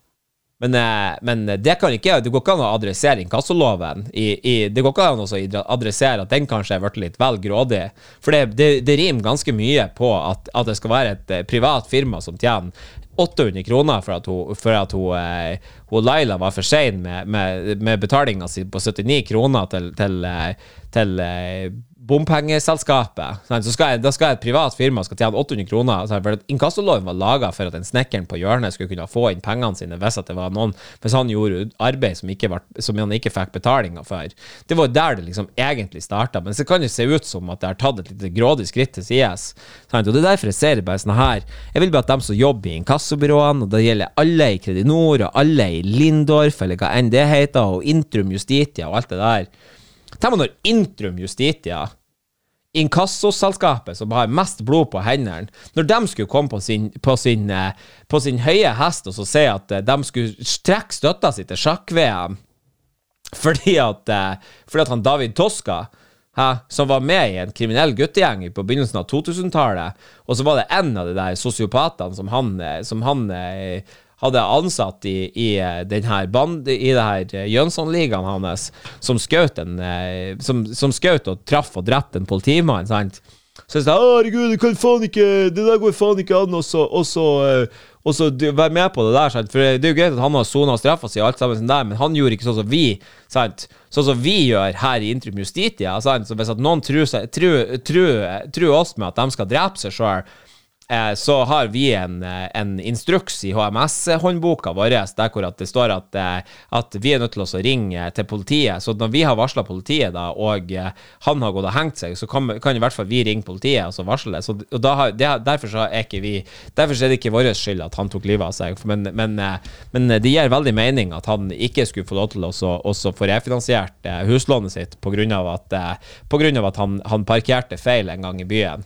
Men, eh, men det kan ikke Det går ikke an å adressere inkassoloven. I, i, det går ikke an å adressere at den kanskje er blitt litt vel grådig. For det, det, det rimer ganske mye på at, at det skal være et eh, privat firma som tjener 800 kroner for at hun, for at hun, eh, hun Laila var for sein med, med, med betalinga si på 79 kroner til, til, eh, til eh, bompengeselskapet. skal jeg, da skal et privat firma skal tjene 800 kroner. sant, For Inkassoloven var laga for at en snekkeren på hjørnet skulle kunne få inn pengene sine hvis det var noen Hvis han gjorde arbeid som, var, som han ikke fikk betalinga for. Det var der det liksom egentlig starta. Men så kan det se ut som at det har tatt et lite grådig skritt til sides. Og det er derfor jeg ser det bare sånn her. Jeg vil bare at de som jobber i inkassobyråene, og det gjelder alle i Kredinor og alle i Lindorf, eller hva enn det heter, og Intrum Justitia og alt det der Tenk når Intrum Justitia, inkassoselskapet som har mest blod på hendene, når de skulle komme på sin, på sin, eh, på sin høye hest og så si at eh, de skulle trekke støtta si til sjakk-VM fordi eh, fordi at han David Toska Hæ, som var med i en kriminell guttegjeng på begynnelsen av 2000-tallet, og så var det en av de der sosiopatene som han, som han hadde ansatt i, i denne band, i det her Jønsson-ligaen hans, en som, skjøt og traff og drepte en politimann, sant? Så jeg sa herregud, ikke Det der går faen ikke an, og så, og så, og så være med på det der, sant? For det er jo greit at han har sona straffa si alt sammen der, men han gjorde ikke sånn som vi, sant? Sånn som vi gjør her i Intrum Justitia, sant? Så hvis at noen tror, tror, tror, tror oss med at de skal drepe seg sjøl så har vi en, en instruks i HMS-håndboka vår der hvor det står at, at, vi er nødt til å ringe til politiet. Så når vi har varsla politiet, da, og han har gått og hengt seg, så kan, kan, i hvert fall vi ringe politiet og så varsle. Så, og har, det, derfor, er vi, derfor er det ikke vår skyld at han tok livet av seg. Men, men, men, det gir veldig mening at han ikke skulle få lov til å få refinansiert huslånet sitt pga. at, på grunn av at han, han parkerte feil en gang i byen.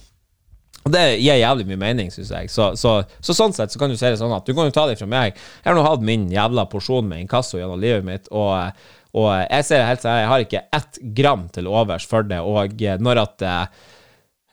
Og Det gir jævlig mye mening, syns jeg. Så, så, så, sånn sett så kan du si det sånn at du kan jo ta det fra meg. Jeg har nå hatt min jævla porsjon med inkasso gjennom livet mitt, og, og jeg ser det helt sånn, jeg har ikke ett gram til overs for det. Og når at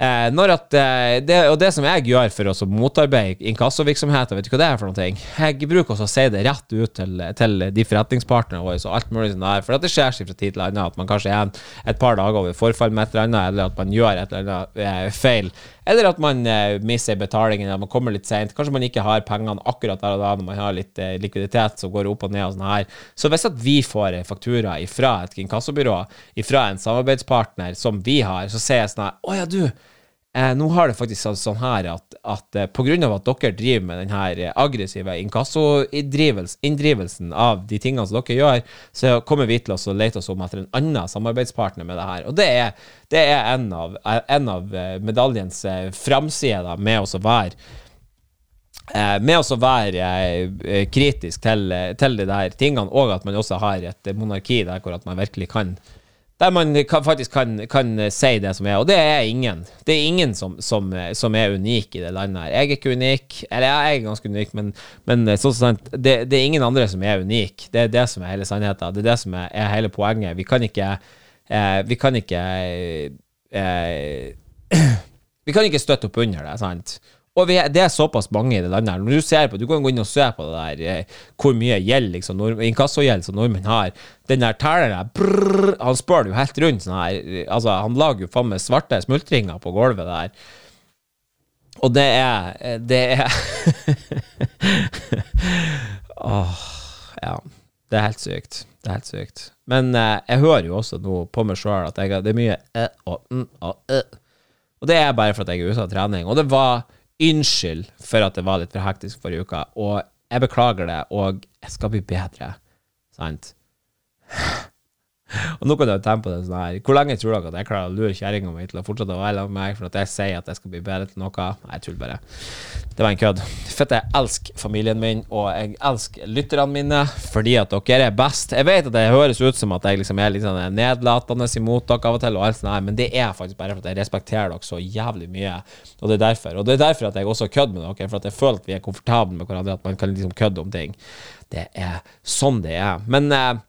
Eh, når at, eh, det, og det som jeg gjør for å motarbeide inkassovirksomheter, vet du hva det er for noe? Jeg bruker også å si det rett ut til, til de forretningspartnerne våre og alt mulig sånn der, for at det skjer seg fra tid til annen at man kanskje er en, et par dager over forfall med et eller annet, eller at man gjør et eller annet eh, feil. Eller at man eh, mister betalingen, eller man kommer litt seint. Kanskje man ikke har pengene akkurat der og da når man har litt eh, likviditet som går opp og ned og sånn her. Så hvis at vi får en faktura fra et inkassobyrå, fra en samarbeidspartner som vi har, så sier jeg sånn her Å ja, du. Eh, nå har det faktisk sånn, her at, at eh, pga. at dere driver med den her aggressive inkassoinndrivelsen av de tingene som dere gjør, så kommer vi til å lete oss om etter en annen samarbeidspartner med det her. Og det er, det er en, av, en av eh, medaljens eh, framsider med å være eh, med å være eh, kritisk til, til de der tingene, og at man også har et monarki der hvor at man virkelig kan der man faktisk kan, kan, si det som er, og det er ingen. Det er ingen som, som, som er unik i det landet her. Jeg er ikke unik, eller ja, jeg er ganske unik, men, men sånn sant, det, det, er ingen andre som er unik. Det er det som er hele sannheten. Det er det som er, er hele poenget. Vi kan ikke eh, Vi kan ikke eh, Vi kan ikke støtte opp under det, sant? Og vi, det er såpass mange i det landet. her Når Du ser på, du kan gå inn og se på det der eh, hvor mye gjeld liksom, inkassogjeld som nordmenn har. Den der telleren der, han spør jo helt rundt sånn her. Altså, han lager jo faen meg svarte smultringer på gulvet der. Og det er eh, Det er Åh, ja. Det er helt sykt. Det er helt sykt. Men eh, jeg hører jo også nå på meg sjøl at jeg, det er mye eh, og, mm, og, eh. og det er bare for at jeg er ute av trening. Og det var Unnskyld for at det var litt for hektisk forrige uke, og jeg beklager det, og jeg skal bli bedre. Sant? Og nå kan du tenke på det sånn her Hvor lenge tror dere at jeg klarer å lure kjerringa mi til å fortsette å være sammen med meg for at jeg sier at jeg skal bli bedre til noe? Nei, jeg tuller bare. Det var en kødd. For jeg elsker familien min, og jeg elsker lytterne mine fordi at dere er best. Jeg vet at det høres ut som at jeg liksom er litt sånn nedlatende imot dere av og til, og alt sånt men det er faktisk bare for at jeg respekterer dere så jævlig mye, og det er derfor. Og det er derfor at jeg også kødder med dere, for at jeg føler at vi er komfortable med hverandre, at man kan liksom kødde om ting. Det er sånn det er. Men eh,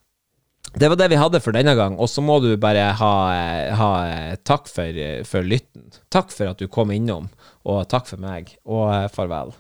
det var det vi hadde for denne gang, og så må du bare ha, ha takk for, for, lytten. Takk for at du kom innom, og takk for meg, og farvel.